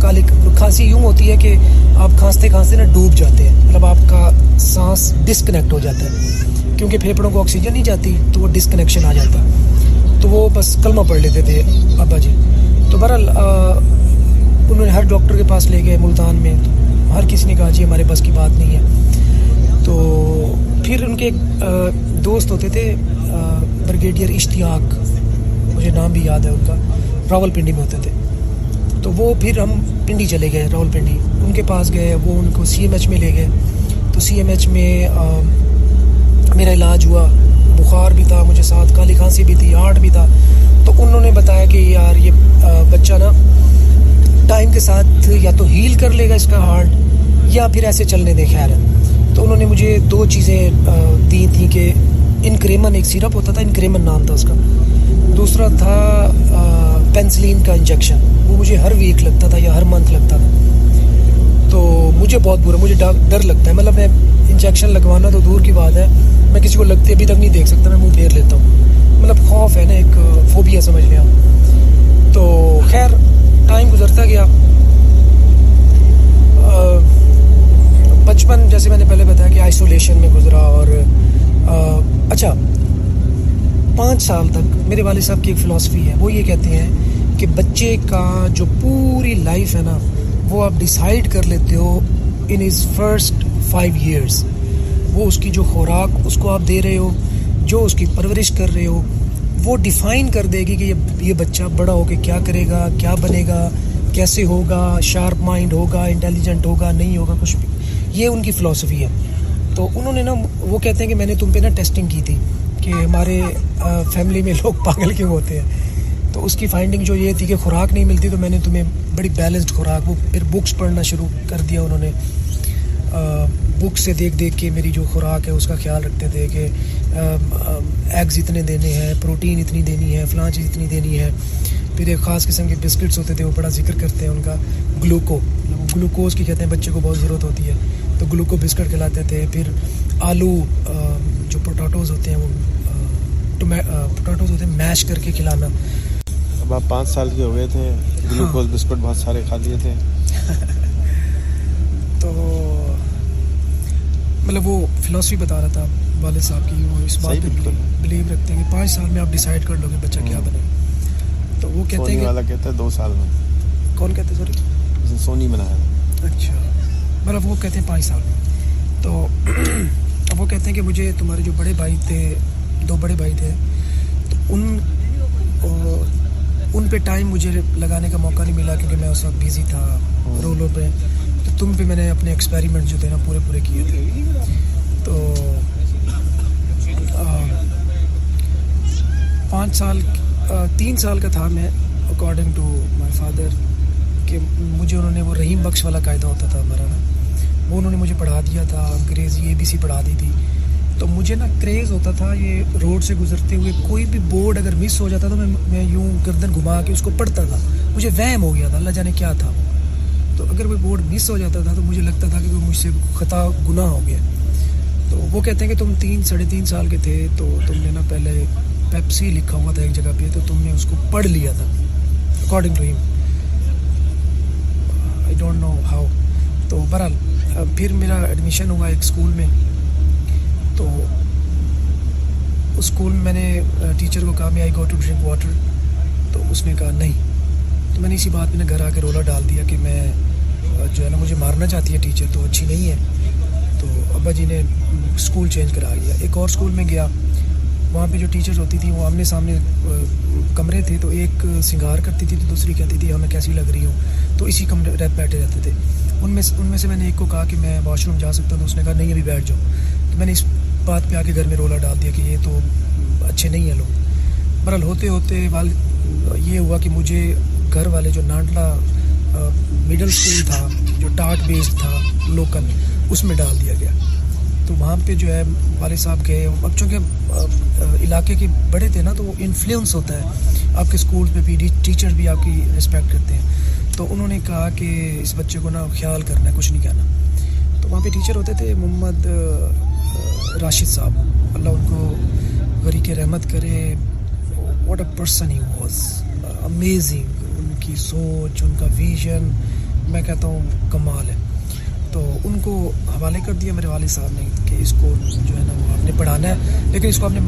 کالی کھانسی یوں ہوتی ہے کہ آپ کھانستے کھانستے نا ڈوب جاتے ہیں۔ مطلب آپ کا سانس ڈسکنیکٹ ہو جاتا ہے۔ کیونکہ پھیپڑوں کو آکسیجن نہیں جاتی، تو وہ ڈسکنیکشن آ جاتا۔ تو وہ بس کلمہ پڑھ لیتے تھے ابا جی۔ تو بہرحال انہوں نے ہر ڈاکٹر کے پاس لے گئے ملتان میں۔ تو ہر کسی نے کہا جی ہمارے بس کی بات نہیں ہے۔ تو پھر ان کے دوست ہوتے تھے برگیڈیئر اشتیاق۔ مجھے نام بھی یاد ہے ان کا۔ راول پنڈی میں ہوتے تھے۔ تو وہ پھر ہم پنڈی چلے گئے راول پنڈی ان کے پاس گئے، وہ ان کو سی ایم ایچ میں لے گئے۔ تو سی ایم ایچ میں میرا علاج ہوا، بخار بھی تھا، مجھے ساتھ کالی کھانسی بھی تھی، ہارٹ بھی تھا۔ تو انہوں نے بتایا کہ یار، یہ بچہ نا ٹائم کے ساتھ یا تو ہیل کر لے گا اس کا ہارٹ، یا پھر ایسے چلنے دے، خیر۔ ہے تو انہوں نے مجھے دو چیزیں دی تھیں کہ انکریمن، ایک سیرپ ہوتا تھا، انکریمن نام تھا اس کا۔ دوسرا تھا پینسلین کا انجیکشن۔ وہ مجھے ہر ویک لگتا تھا یا ہر منتھ لگتا تھا۔ تو مجھے بہت برا، مجھے ڈر لگتا ہے۔ مطلب میں انجیکشن لگوانا تو دور کی بات ہے۔ میں کسی کو لگتے ابھی تک نہیں دیکھ سکتا، میں منہ پھیر لیتا ہوں۔ مطلب خوف ہے نا، ایک فوبیا سمجھ لیا۔ تو خیر، ٹائم گزرتا گیا۔ بچپن جیسے میں نے پہلے بتایا کہ آئسولیشن میں گزرا اور اچھا پانچ سال تک میرے والد صاحب کی ایک فلاسفی ہے۔ وہ یہ کہتے ہیں کہ بچے کا جو پوری لائف ہے نا، وہ آپ ڈیسائیڈ کر لیتے ہو in his first five years وہ اس کی جو خوراک اس کو آپ دے رہے ہو، جو اس کی پرورش کر رہے ہو، وہ ڈیفائن کر دے گی کہ یہ بچہ بڑا ہو کے کیا کرے گا، کیا بنے گا، کیسے ہوگا شارپ مائنڈ ہوگا انٹیلیجنٹ ہوگا، نہیں ہوگا، کچھ بھی۔ یہ ان کی فلاسفی ہے۔ تو انہوں نے نا وہ کہتے ہیں کہ میں نے تم پہ نا ٹیسٹنگ کی تھی کہ ہمارے فیملی میں لوگ پاگل کیوں ہوتے ہیں۔ تو اس کی فائنڈنگ جو یہ تھی کہ خوراک نہیں ملتی، تو میں نے تمہیں بڑی بیلنسڈ خوراک، وہ پھر بکس پڑھنا شروع کر دیا انہوں نے۔ بک سے دیکھ دیکھ کے میری جو خوراک ہے اس کا خیال رکھتے تھے کہ ایگز اتنے دینے ہیں پروٹین اتنی دینی ہے فلاں چیز اتنی دینی ہے۔ پھر ایک خاص قسم کے بسکٹس ہوتے تھے وہ بڑا ذکر کرتے ہیں ان کا۔ گلوکو گلوکوز کی کہتے ہیں بچے کو بہت ضرورت ہوتی ہے۔ تو گلوکو بسکٹ کھلاتے تھے۔ پھر آلو جو پوٹاٹوز ہوتے ہیں وہ پوٹیٹوز ہوتے ہیں میش کر کے کھلانا۔ اب آپ پانچ سال کے ہو گئے تھے گلوکوز بسکٹ بہت سارے کھا لیے تھے۔ تو مطلب وہ فلاسفی بتا رہا تھا والد صاحب کی وہ اس بات پہ بلیو رکھتے ہیں کہ پانچ سال میں آپ ڈیسائیڈ کر لو گے بچہ کیا بنے۔ تو وہ کہتے ہیں والا کہتا ہے دو سال میں۔ کون کہتے ہیں سوری؟ سونی بنایا اچھا۔ مطلب وہ کہتے ہیں پانچ سال میں۔ تو اب وہ کہتے ہیں کہ مجھے تمہارے جو بڑے بھائی تھے دو بڑے بھائی تھے تو ان ان پہ ٹائم مجھے لگانے کا موقع نہیں ملا کیونکہ میں اس وقت بزی تھا رولوں پہ۔ تو تم پہ میں نے اپنے ایکسپیریمنٹ جو تھے نا پورے پورے کیے تھے۔ تو پانچ سال تین سال کا تھا میں اکارڈنگ ٹو مائی فادر کہ مجھے انہوں نے وہ رحیم بخش والا قاعدہ ہوتا تھا ہمارا نا۔ وہ انہوں نے مجھے پڑھا دیا تھا، انگریزی اے بی سی پڑھا دی تھی۔ تو مجھے نا کریز ہوتا تھا یہ روڈ سے گزرتے ہوئے کوئی بھی بورڈ اگر مس ہو جاتا تو میں میں یوں گردن گھما کے اس کو پڑھتا تھا۔ مجھے وہم ہو گیا تھا، اللہ جانے کیا تھا تو اگر وہ بورڈ مس ہو جاتا تھا تو مجھے لگتا تھا کہ وہ مجھ سے خطا گناہ ہو گیا۔ تو وہ کہتے ہیں کہ تم تین ساڑھے تین سال کے تھے تو تم نے نا پہلے پیپسی لکھا ہوا تھا ایک جگہ پہ، تو تم نے اس کو پڑھ لیا تھا according to him I don't know how تو بہرحال پھر میرا ایڈمیشن ہوا ایک اسکول میں۔ تو اس اسکول میں میں نے ٹیچر کو کہا میں I go to drink water تو اس نے کہا، نہیں۔ تو میں نے اسی بات میں گھر آ کے رولا ڈال دیا کہ میں جو ہے نا مجھے مارنا چاہتی ہے ٹیچر، تو اچھی نہیں ہے۔ تو ابا جی نے اسکول چینج کرا دیا ایک اور اسکول میں گیا، وہاں پہ جو ٹیچرز ہوتی تھیں وہ آمنے سامنے کمرے تھے، تو ایک سنگار کرتی تھی، تو دوسری کہتی تھی، ہمیں کیسی لگ رہی ہوں تو اسی کمرے بیٹھے رہتے تھے۔ ان میں ان میں سے میں نے ایک کو کہا کہ میں واش روم جا سکتا ہوں، تو اس نے کہا، نہیں، ابھی بیٹھ جاؤ۔ تو میں نے اس بات پہ آ کے گھر میں رولا ڈال دیا کہ یہ تو اچھے نہیں ہیں لوگ۔ برحال ہوتے ہوتے وال یہ ہوا کہ مجھے گھر والے جو نانڈلا مڈل اسکول تھا، جو ٹاٹ بیسڈ تھا لوکل اس میں ڈال دیا گیا۔ تو وہاں پہ جو ہے، والد صاحب گئے۔ اب چونکہ علاقے کے بڑے تھے نا، تو وہ انفلوئنس ہوتا ہے۔ آپ کے اسکول میں بھی ٹیچر بھی آپ کی رسپیکٹ کرتے ہیں۔ تو انہوں نے کہا کہ اس بچے کو نا خیال کرنا ہے، کچھ نہیں کہنا۔ تو وہاں پہ ٹیچر ہوتے تھے، محمد راشد صاحب۔ اللہ ان کو غری کے رحمت کرے۔ What a person he was amazing کی سوچ، ان کا ویژن میں کہتا ہوں کمال ہے۔ تو ان کو حوالے کر دیا میرے والد صاحب نے کہ اس کو جو ہے نا وہ آپ نے پڑھانا ہے۔ لیکن اس کو آپ نے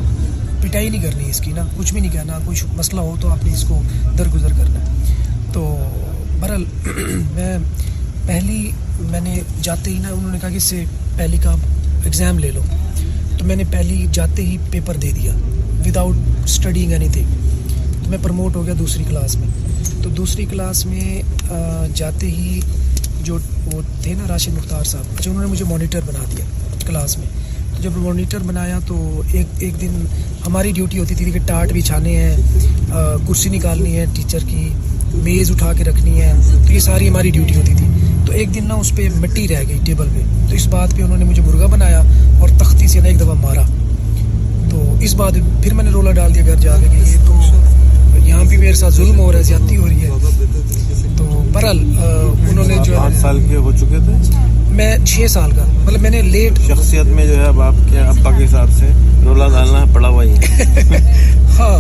پٹائی نہیں کرنی اس کی نا، کچھ بھی نہیں کہنا کوئی مسئلہ ہو تو آپ نے اس کو درگزر کرنا ہے۔ تو برحال میں پہلی میں نے جاتے ہی نا، انہوں نے کہا کہ اس سے پہلی کا ایگزام لے لو۔ تو میں نے پہلی جاتے ہی پیپر دے دیا۔ وداؤٹ اسٹڈیگ اینی تھنگ تو میں پروموٹ ہو گیا دوسری کلاس میں۔ تو دوسری کلاس میں جاتے ہی جو وہ تھے نا راشد مختار صاحب اچھا انہوں نے مجھے مانیٹر بنا دیا کلاس میں۔ تو جب مانیٹر بنایا تو ایک ایک دن ہماری ڈیوٹی ہوتی تھی کہ ٹاٹ بچھانے ہیں کرسی نکالنی ہے ٹیچر کی، میز اٹھا کے رکھنی ہے، تو یہ ساری ہماری ڈیوٹی ہوتی تھی۔ تو ایک دن نا اس پہ مٹی رہ گئی ٹیبل پہ۔ تو اس بات پہ انہوں نے مجھے مرغا بنایا اور تختی سے نا ایک دفعہ مارا۔ تو اس بات پھر میں نے رولا ڈال دیا گھر جا کے کہ یہ تو یہاں بھی میرے ساتھ ظلم ہو رہا ہے زیادتی ہو رہی ہے۔ تو برحال انہوں نے جو آٹھ سال کے ہو چکے تھے؟ میں چھ سال کا مطلب میں نے لیٹ شخصیت میں جو ہے اب آپ کے ابا کے حساب سے رولا ڈالنا پڑا ہوا ہی ہاں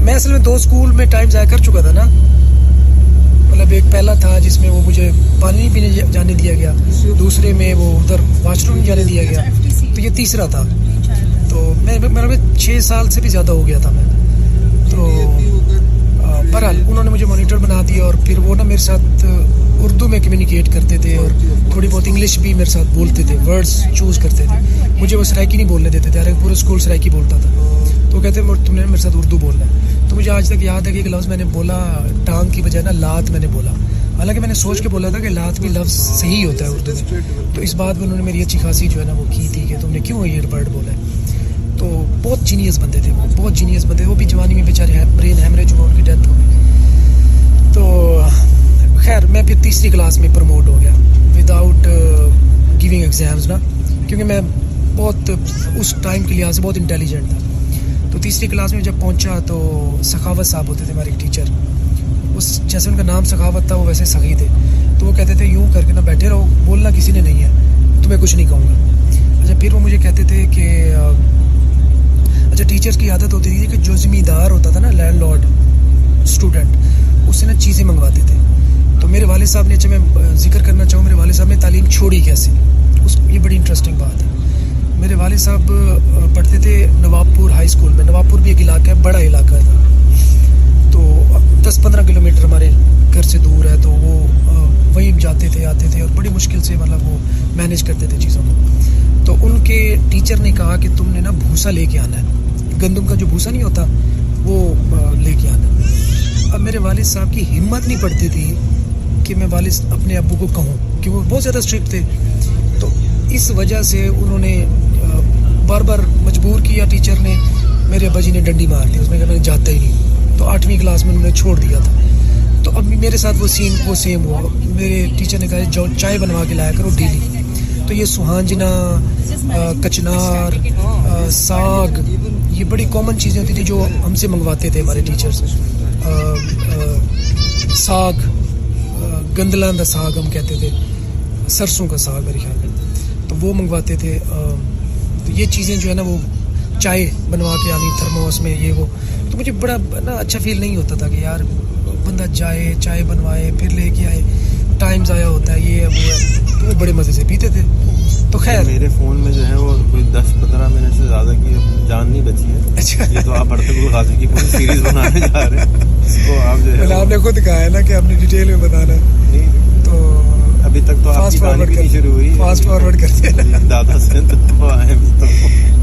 میں اصل میں دو اسکول میں ٹائم ضائع کر چکا تھا نا۔ مطلب ایک پہلا تھا جس میں وہ مجھے پانی نہیں پینے جانے دیا گیا دوسرے میں وہ ادھر واش روم جانے دیا گیا۔ تو یہ تیسرا تھا۔ تو میں میرا چھ سال سے بھی زیادہ ہو گیا تھا میں۔ تو بہرحال انہوں نے مجھے مانیٹر بنا دیا اور پھر وہ نا میرے ساتھ اردو میں کمیونیکیٹ کرتے تھے اور تھوڑی بہت انگلش بھی میرے ساتھ بولتے تھے ورڈس چوز کرتے تھے۔ مجھے وہ سرائکی نہیں بولنے دیتے تھے پورے اسکول سرائکی بولتا تھا۔ تو وہ کہتے تم نے میرے ساتھ اردو بولنا ہے۔ تو مجھے آج تک یاد ہے کہ ایک لفظ میں نے بولا، ٹانگ کی بجائے نا لات میں نے بولا۔ حالانکہ میں نے سوچ کے بولا تھا کہ لات بھی لفظ صحیح ہوتا ہے اردو میں۔ تو اس بات میں انہوں نے میری اچھی خاصی جو ہے نا وہ کی تھی کہ تم نے کیوں یہ ورڈ بولا ہے؟ تو بہت جینیس بندے تھے وہ، بہت جینیس بندے وہ بھی جوانی میں بیچارے برین ہیمریج ہوا ان کی ڈیتھ ہو گئی۔ تو خیر، میں پھر تیسری کلاس میں پروموٹ ہو گیا۔ وداؤٹ گیونگ ایگزامز نا، کیونکہ میں بہت اس ٹائم کے لحاظ سے بہت انٹیلیجنٹ تھا۔ تو تیسری کلاس میں جب پہنچا تو سخاوت صاحب ہوتے تھے ہمارے ٹیچر اس جیسے ان کا نام سخاوت تھا، وہ ویسے سخی تھے۔ تو وہ کہتے تھے، یوں کر کے نہ بیٹھے رہو، بولنا کسی نے نہیں ہے تو میں کچھ نہیں کہوں گا۔ اچھا پھر وہ مجھے کہتے تھے کہ اچھا ٹیچرس کی عادت ہوتی تھی کہ جو ذمہ دار ہوتا تھا نا لینڈ لارڈ اسٹوڈنٹ اس سے نا چیزیں منگواتے تھے۔ تو میرے والد صاحب نے اچھا میں ذکر کرنا چاہوں، میرے والد صاحب نے تعلیم چھوڑی کیسے؟ اس، یہ بڑی انٹرسٹنگ بات ہے۔ میرے والد صاحب پڑھتے تھے نواب پور ہائی اسکول میں۔ نواب پور بھی ایک علاقہ ہے، بڑا علاقہ تھا تو دس پندرہ کلو میٹر ہمارے گھر سے دور ہے، تو وہ وہیں جاتے تھے، آتے تھے اور بڑی مشکل سے مطلب وہ مینیج کرتے تھے چیزوں کو۔ تو ان کے ٹیچر نے کہا کہ تم نے نا بھوسا لے کے آنا ہے۔ گندم کا جو بھوسا نہیں ہوتا، وہ لے کے آنا ہے۔ اب میرے والد صاحب کی ہمت نہیں پڑتی تھی کہ میں والد اپنے ابو کو کہوں، کہ وہ بہت زیادہ اسٹرکٹ تھے۔ تو اس وجہ سے انہوں نے بار بار مجبور کیا ٹیچر نے۔ میرے ابا جی نے ڈنڈی مار دی، اس میں کہا میں جاتا ہی نہیں۔ تو آٹھویں کلاس میں انہوں نے چھوڑ دیا تھا۔ تو اب میرے ساتھ وہ سیم وہ سیم ہوا۔ میرے ٹیچر نے کہا جو چائے بنوا کے لایا کرو ڈیلی تو یہ سہانجنا کچنار ساگ، یہ بڑی کامن چیزیں ہوتی تھیں جو ہم سے منگواتے تھے ہمارے ٹیچرس ساگ گندلا دا ساگ ہم کہتے تھے۔ سرسوں کا ساگ میرے خیال میں۔ تو وہ منگواتے تھے۔ تو یہ چیزیں جو ہے نا وہ چائے بنوا کے آنی تھرموس میں، یہ وہ۔ تو مجھے بڑا نا اچھا فیل نہیں ہوتا تھا کہ یار بندہ جائے چائے بنوائے پھر لے کے آئے۔ ٹائم ضائع ہوتا ہے یہ وہ ہے۔ تو بڑے مزے سے پیتے تھے۔ تو خیر۔ میرے فون میں جو ہے وہ کوئی دس پندرہ منٹ سے زیادہ کی جان نہیں بچی ہے۔ اچھا۔ یہ تو آپ ارطغرل غازی کی پوری سیریز بنانے جا رہے ہیں۔ اس کو آپ جو ہے آپ نے خود کہا ہے نا کہ آپ نے ڈیٹیل میں بتانا ہے۔ تو ابھی تک تو آپ کی کہانی بھی نہیں شروع ہوئی فاسٹ فارورڈ کرتے ہیں۔ دادا سے تو آئے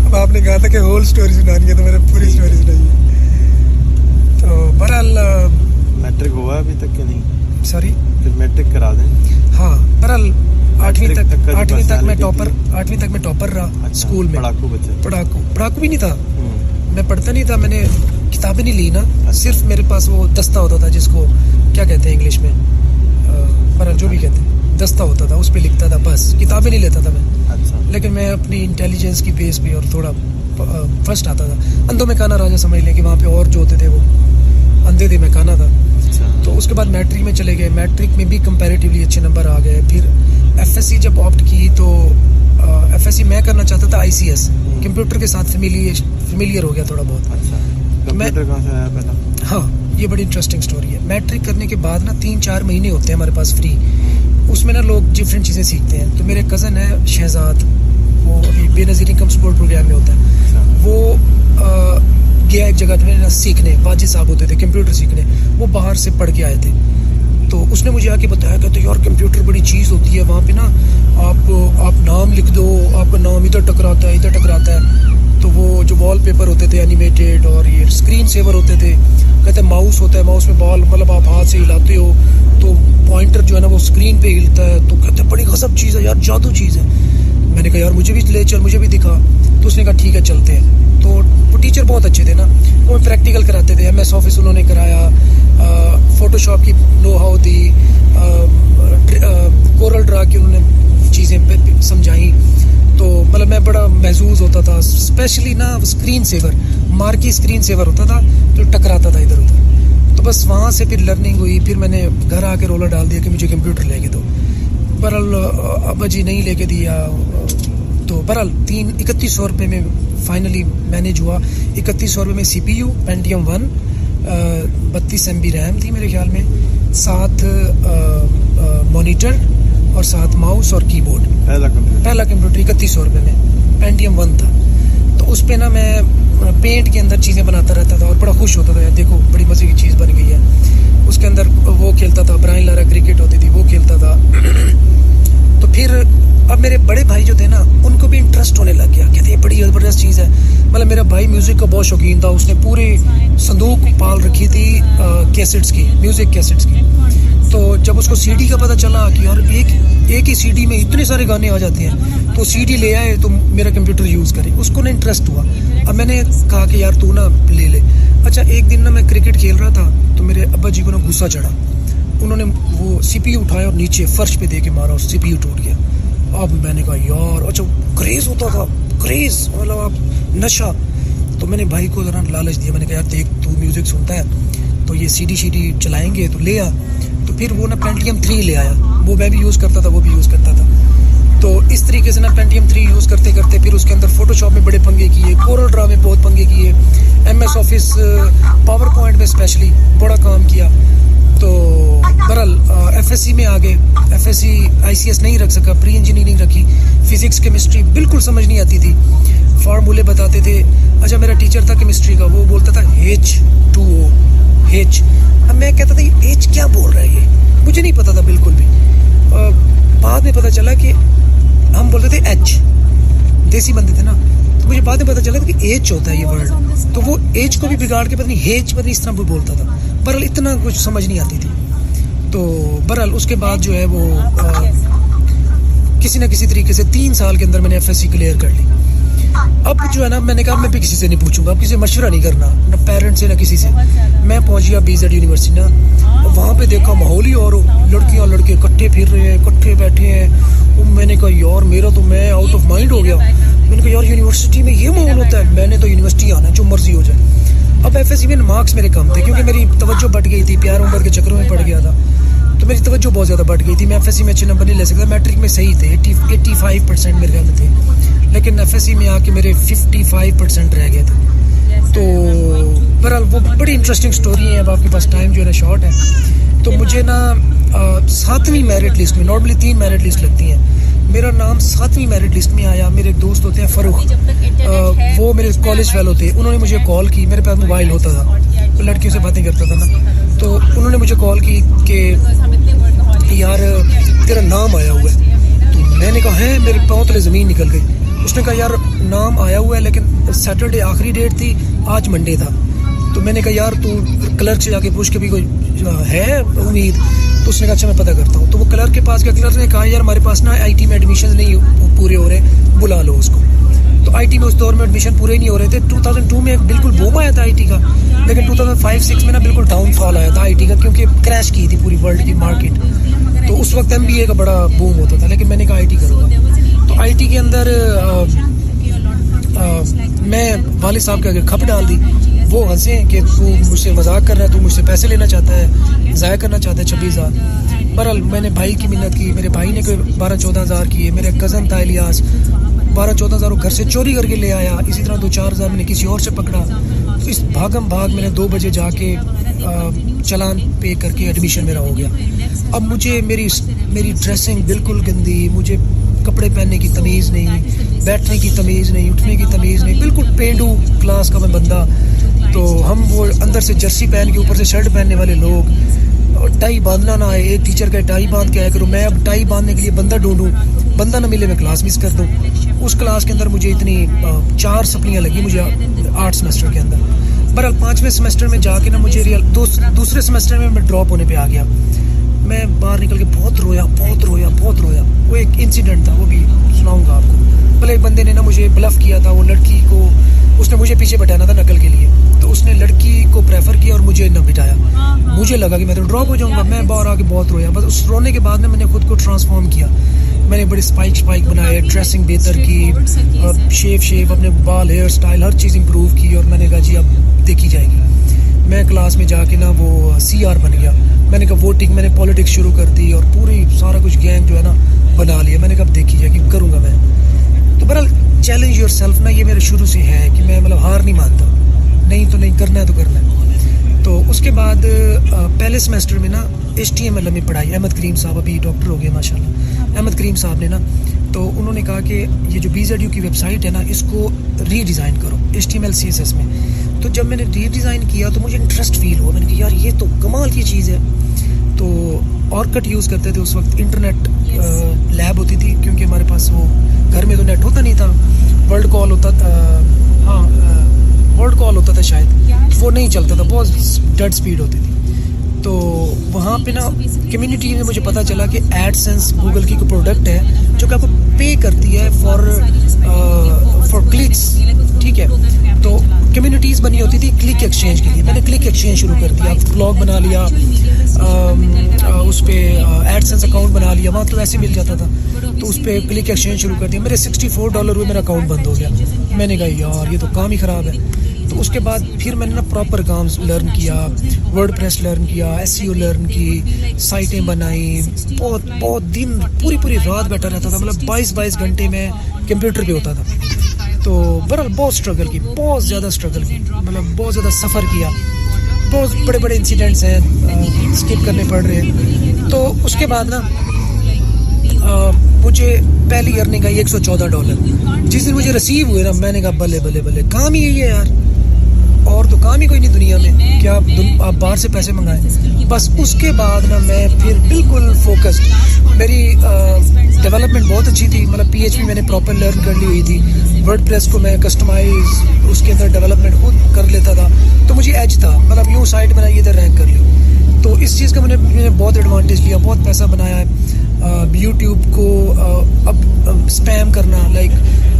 اب آپ نے کہا تھا کہ ہول سٹوری سنانی ہے تو میں نے پوری سٹوری سنائی ہے۔ تو بہرحال میٹرک ہوا ابھی تک کہ نہیں سوری پھر میٹرک کرا دیں ہاں بہرحال آٹھویں تک آٹھویں تک میں ٹاپر آٹھویں تک میں ٹاپر رہا اسکول میں پڑھاکو بچے پڑھاکو پڑھاکو بھی نہیں تھا میں پڑھتا نہیں تھا میں نے کتابیں نہیں لی نا صرف میرے پاس وہ دستہ ہوتا تھا جس کو کیا کہتے ہیں انگلش میں پر جو بھی کہتے ہیں دستہ ہوتا تھا اس پہ لکھتا تھا بس کتابیں نہیں لیتا تھا میں لیکن میں اپنی انٹیلیجنس کی بیس پہ اور تھوڑا فرسٹ آتا تھا اندھوں میں کانا راجا سمجھ لیں کہ وہاں پہ اور جو ہوتے تھے وہ اندھے تھے میں کانا تھا تو اس کے بعد میٹرک میں چلے گئے۔ میٹرک میں بھی کمپیریٹیولی اچھے نمبر آ گئے۔ پھر ایف ایس سی جب آپٹ کی تو ایف ایس سی میں کرنا چاہتا تھا آئی سی ایس کمپیوٹر کے ساتھ فیملیئر ہو گیا تھوڑا بہت۔ ہاں یہ بڑی انٹرسٹنگ اسٹوری ہے۔ میٹرک کرنے کے بعد نا تین چار مہینے ہوتے ہیں ہمارے پاس فری اس میں نا لوگ ڈفرینٹ چیزیں سیکھتے ہیں۔ تو میرے کزن ہے شہزاد وہ ابھی بے نظیر انکم سپورٹ پروگرام میں ہوتا ہے۔ وہ گیا ایک جگہ نا سیکھنے، واجد صاحب ہوتے تھے، کمپیوٹر سیکھنے، وہ باہر سے پڑھ کے آئے تھے۔ تو اس نے مجھے آ کے بتایا کہ یار کمپیوٹر بڑی چیز ہوتی ہے، وہاں پہ نا آپ آپ نام لکھ دو، آپ کا نام ادھر ٹکراتا ہے، ادھر ٹکراتا ہے۔ تو وہ جو وال پیپر ہوتے تھے اینیمیٹیڈ اور یہ اسکرین سیور ہوتے تھے، کہتے ہیں ماؤس ہوتا ہے ماؤس میں بال مطلب آپ ہاتھ سے ہلاتے ہو، تو پوائنٹر جو ہے نا وہ اسکرین پہ ہلتا ہے۔ تو کہتے ہیں، بڑی غصب چیز ہے یار، جادو چیز ہے۔ میں نے کہا، یار مجھے بھی لے چل، مجھے بھی دکھا۔ تو اس نے کہا، ٹھیک ہے، چلتے ہیں۔ تو وہ ٹیچر بہت اچھے تھے نا۔ وہ پریکٹیکل کراتے تھے ایم ایس آفس انہوں نے کرایا۔ فوٹو شاپ کی نو ہاؤ دی کورل ڈرا کی انہوں نے چیزیں سمجھائیں۔ تو مطلب میں بڑا محظوظ ہوتا تھا اسپیشلی نا screen saver marquee screen saver ہوتا تھا، جو ٹکراتا تھا ادھر ادھر۔ تو بس وہاں سے پھر لرننگ ہوئی۔ پھر میں نے گھر آ کے رولر ڈال دیا کہ مجھے کمپیوٹر لے کے دو۔ برحال ابا جی نہیں لے کے دیا۔ تو برحال تین اکتیس سو روپے میں فائنلی مینیج ہوا۔ اکتیس سو روپے میں C P U Pentium one بتیس ایم بی ریم تھی میرے خیال میں ساتھ مانیٹر اور ساتھ ماؤس اور کی بورڈ پہلا کمپیوٹر اکتیس سو روپے میں پینٹیم ون تھا۔ تو اس پہ نا میں پینٹ کے اندر چیزیں بناتا رہتا تھا اور بڑا خوش ہوتا تھا دیکھو بڑی مزے کی چیز بن گئی ہے۔ اس کے اندر وہ کھیلتا تھا برائن لارا کرکٹ ہوتی تھی وہ کھیلتا تھا۔ تو پھر اب میرے بڑے بھائی جو تھے نا، ان کو بھی انٹرسٹ ہونے لگ گیا کہتے یہ بڑی زبردست چیز ہے۔ مطلب میرا بھائی میوزک کا بہت شوقین تھا، اس نے پوری صندوق پال رکھی تھی کیسٹس کی میوزک کیسٹس کی۔ تو جب اس کو سی ڈی کا پتہ چلا کہ اور ایک ایک ہی سی ڈی میں اتنے سارے گانے آ جاتے ہیں، تو سی ڈی لے آئے تو میرا کمپیوٹر یوز کرے۔ اس کو نا انٹرسٹ ہوا۔ اب میں نے کہا کہ یار، تو نا لے لے۔ اچھا ایک دن نا میں کرکٹ کھیل رہا تھا، تو میرے ابا جی کو نا غصہ چڑھا۔ انہوں نے وہ سی پی یو اٹھایا اور نیچے فرش پہ دے کے مارا اور سی پی یو ٹوٹ گیا۔ اب میں نے کہا، یار اچھا کریز ہوتا تھا کریز مطلب آپ نشہ. تو میں نے بھائی کو ذرا لالچ دیا میں نے کہا، یار، دیکھ، تو میوزک سنتا ہے، تو یہ سی ڈی سی ڈی چلائیں گے، تو لے آ. تو پھر وہ نا پینٹیم تھری لے آیا۔ وہ میں بھی یوز کرتا تھا، وہ بھی یوز کرتا تھا۔ تو اس طریقے سے نا پینٹیم تھری یوز کرتے کرتے پھر اس کے اندر فوٹو شاپ میں بڑے پنگے کیے کورل ڈرا میں بہت پنگے کیے M S office PowerPoint میں اسپیشلی بڑا کام کیا۔ تو برحال ایف ایس سی میں آ گئے F S C I C S نہیں رکھ سکا پری انجینئرنگ رکھی فزکس کیمسٹری بالکل سمجھ نہیں آتی تھی۔ فارمولے بتاتے تھے اچھا میرا ٹیچر تھا کیمسٹری کا، وہ بولتا تھا ایچ ٹو او ہیچ اب میں کہتا تھا، یہ ایچ کیا بول رہا ہے یہ؟ مجھے نہیں پتا تھا بالکل بھی۔ بعد میں پتا چلا کہ ہم بولتے تھے ایچ دیسی بندے تھے نا، تو مجھے بعد میں پتا چلا کہ ایچ ہوتا ہے یہ ورڈ تو وہ ایچ کو بھی بگاڑ کے پتہ نہیں ہیچ پتہ نہیں اس طرح بھی بولتا تھا۔ برحال اتنا کچھ سمجھ نہیں آتی تھی۔ تو برحال اس کے بعد جو ہے وہ کسی نہ کسی طریقے سے تین سال کے اندر میں نے ایف ایس سی کلیئر کر لی۔ اب جو ہے نا، میں نے کہا میں بھی کسی سے نہیں پوچھوں گا، اب کسی سے مشورہ نہیں کرنا، نہ پیرنٹ سے، نہ کسی سے۔ میں پہنچ گیا بی زیڈ یونیورسٹی نا۔ وہاں پہ دیکھا ماحول ہی اور، لڑکیاں اور لڑکے کٹھے پھر رہے ہیں کٹھے بیٹھے ہیں۔ میں نے کہا، یار، میرا تو میں آؤٹ آف مائنڈ ہو گیا۔ میں نے کہا، یار، یونیورسٹی میں یہ ماحول ہوتا ہے، میں نے تو یونیورسٹی آنا جو مرضی ہو جائے۔ اب ایف ایس سی میں مارکس میرے کم تھے کیونکہ میری توجہ بٹ گئی تھی، پیار عمر کے چکروں میں پڑ گیا تھا۔ تو میری توجہ بہت زیادہ بڑھ گئی تھی۔ میں ایف ایس سی میں اچھے نمبر نہیں لے سکتا میٹرک میں صحیح تھے، ایٹی فائیو پرسینٹ میرے گھر میں تھے۔ لیکن ایف ایس سی میں آ کے میرے ففٹی فائیو پرسینٹ رہ گئے تھے۔ تو بہرحال وہ بڑی انٹرسٹنگ اسٹوری ہے اب آپ کے پاس ٹائم جو ہے نا شارٹ ہے۔ تو مجھے نا ساتویں میرٹ لسٹ میں نارملی تین میرٹ لسٹ لگتی ہیں۔ میرا نام ساتویں میرٹ لسٹ میں آیا میرے دوست ہوتے ہیں فروخ وہ میرے کالج فیلو تھے انہوں نے مجھے کال کی میرے پاس موبائل ہوتا تھا لڑکیوں سے باتیں کرتا تھا نا۔ تو انہوں نے مجھے کال کی کہ یار تیرا نام آیا ہوا ہے۔ تو میں نے کہا ہے میرے پاؤں تلے زمین نکل گئی۔ اس نے کہا یار نام آیا ہوا ہے لیکن سیٹرڈے آخری ڈیٹ تھی آج منڈے تھا۔ تو میں نے کہا، یار، تو کلرک سے جا کے پوچھ کے بھی کوئی ہے امید؟ تو اس نے کہا اچھا میں پتہ کرتا ہوں. تو وہ کلرک کے پاس گیا۔ کلرک نے کہا، یار، ہمارے پاس نا آئی ٹی میں ایڈمیشن نہیں پورے ہو رہے بلا لو اس کو. تو آئی ٹی میں اس دور میں ایڈمیشن پورے نہیں ہو رہے تھے۔ ٹو تھاؤزینڈ ٹو میں بالکل بوم آیا تھا آئی ٹی کا، لیکن ٹو تھاؤزینڈ فائیو سکس میں نا بالکل ڈاؤن فال آیا تھا آئی ٹی کا، کیونکہ کریش کی تھی پوری ورلڈ کی مارکیٹ تو اس وقت ایم بی اے کا بڑا بوم ہوتا تھا، لیکن میں نے کہا آئی ٹی کروں گا۔ تو آئی ٹی کے اندر میں والد صاحب کے آگے کھپ ڈال دی وہ ہنسے کہ تو مجھ سے مذاق کر رہا ہے، تو مجھ سے پیسے لینا چاہتا ہے، ضائع کرنا چاہتا ہے چھبیس ہزار۔ برحال میں نے بھائی کی منت کی، میرے بھائی نے کوئی بارہ چودہ ہزار کیے، میرے کزن تھا الیاس، بارہ چودہ ہزار وہ گھر سے چوری کر کے لے آیا، اسی طرح دو چار ہزار میں نے کسی اور سے پکڑا۔ تو اس بھاگم بھاگ میں نے دو بجے جا کے چلان پے کر کے ایڈمیشن میرا ہو گیا۔ اب مجھے میری میری ڈریسنگ بالکل گندی، مجھے کپڑے پہننے کی تمیز نہیں، بیٹھنے کی تمیز نہیں، اٹھنے کی تمیز نہیں، بالکل پینڈو کلاس کا میں بندہ۔ تو ہم وہ اندر سے جرسی پہن کے، اوپر سے شرٹ پہننے والے لوگ۔ ٹائی باندھنا نہ آئے، ایک ٹیچر کا ٹائی باندھ کے آیا کروں میں اب ٹائی باندھنے کے لیے بندہ ڈھونڈوں۔ بندہ نہ ملے، میں کلاس مس کر دوں۔ اس کلاس کے اندر مجھے اتنی چار سپلیاں لگی مجھے آٹھ سمیسٹر کے اندر۔ بہرحال پانچویں سمیسٹر میں جا کے نا مجھے دوسرے سمیسٹر میں میں ڈراپ ہونے پہ آ گیا۔ میں باہر نکل کے بہت رویا بہت رویا بہت رویا۔ وہ ایک انسیڈنٹ تھا، وہ بھی سناؤں گا آپ کو۔ بھلے ایک بندے نے نا مجھے بلف کیا تھا، وہ لڑکی کو، اس نے مجھے پیچھے بٹانا تھا نقل کے لیے۔ تو اس نے لڑکی کو پریفر کیا اور مجھے نہ بٹایا مجھے لگا کہ میں تو ڈراپ ہو جاؤں گا، میں باہر آ کے بہت رویا۔ بس اس رونے کے بعد میں نے خود کو ٹرانسفارم کیا۔ میں نے بڑے اسپائک اسپائک بنائے ڈریسنگ بہتر کی شیپ شیپ اپنے بال ہیئر اسٹائل ہر چیز امپروو کی اور میں نے کہا جی اب دیکھی جائے گی۔ میں کلاس میں جا کے نا وہ سی آر بن گیا۔ میں نے کہا ووٹنگ میں نے پالیٹکس شروع کر دی اور پوری سارا کچھ گینگ جو ہے نا بنا لیا۔ میں نے کہا دیکھی جائے کہ کروں گا میں۔ تو بہرحال چیلنج یور سیلف نا یہ میرے شروع سے ہے کہ میں مطلب ہار نہیں مانتا۔ نہیں تو نہیں کرنا ہے تو کرنا ہے۔ تو اس کے بعد پہلے سمیسٹر میں نا ایچ ٹی ایم ایل میں پڑھائی۔ احمد کریم صاحب ابھی ڈاکٹر ہو گئے ماشاء اللہ احمد کریم صاحب نے نا، تو انہوں نے کہا کہ یہ جو بی زیڈ یو کی ویب سائٹ ہے نا، اس کو ری ڈیزائن کرو۔ H T M L C S S میں۔ تو جب میں نے ری ڈیزائن کیا تو مجھے انٹرسٹ فیل ہوا۔ میں نے کہا یار یہ تو کمال کی چیز ہے۔ تو اور کٹ یوز کرتے تھے اس وقت۔ انٹرنیٹ لیب ہوتی تھی کیونکہ ہمارے پاس وہ گھر میں تو نیٹ ہوتا نہیں تھا۔ ورلڈ کال ہوتا تھا ہاں ورلڈ کال ہوتا تھا شاید۔ وہ نہیں چلتا تھا بہت ڈیڈ اسپیڈ ہوتی تھی۔ تو وہاں پہ نا کمیونٹی میں مجھے پتا چلا کہ ایڈ سینس گوگل کی کوئی پروڈکٹ ہے جو کہ آپ کو پے کرتی ہے فار فار کلکس ٹھیک ہے؟ تو کمیونٹیز بنی ہوتی تھی کلک ایکسچینج کے لیے۔ میں نے کلک ایکسچینج شروع کر دیا بلاگ بنا لیا اس پہ ایڈسنس اکاؤنٹ بنا لیا، وہاں تو ایسے مل جاتا تھا۔ تو اس پہ کلک ایکسچینج شروع کر دیا۔ میرے سکسٹی فور ڈالر ہوئے، میرا اکاؤنٹ بند ہو گیا۔ میں نے کہا، یار، یہ تو کام ہی خراب ہے۔ تو اس کے بعد پھر میں نے نا پراپر کام لرن کیا ورڈ پریس لرن کیا ایس سی او لرن کی، سائٹیں بنائی، بہت بہت دن، پوری پوری رات بیٹھا رہتا تھا مطلب بائیس بائیس گھنٹے میں کمپیوٹر پہ ہوتا تھا۔ تو بہرحال بہت اسٹرگل کی، بہت زیادہ اسٹرگل کی مطلب بہت زیادہ سفر کیا۔ بہت بڑے بڑے انسیڈنٹس ہیں اسکپ کرنے پڑ رہے۔ ہیں تو اس کے بعد نا مجھے پہلی ارننگ آئی ایک سو چودہ ڈالر۔ جس دن مجھے ریسیو ہوئے نا، میں نے کہا بلے بلے بلے، کام ہی یہی ہے یار۔ اور تو کام ہی کوئی نہیں دنیا میں کہ آپ آپ باہر سے پیسے منگائیں۔ بس اس کے بعد نا میں پھر بالکل فوکسڈ میری ڈیولپمنٹ بہت اچھی تھی۔ مطلب پی ایچ پی میں نے پراپر لرن کر لی ہوئی تھی۔ ورڈ پریس کو میں کسٹمائز اس کے اندر ڈیولپمنٹ خود کر لیتا تھا۔ تو مجھے ایج تھا۔ مطلب یوں سائٹ بنائی، ادھر رینک کر لی۔ تو اس چیز کا میں نے بہت ایڈوانٹیج لیا، بہت پیسہ بنایا ہے۔ یوٹیوب کو اب اسپیم کرنا لائک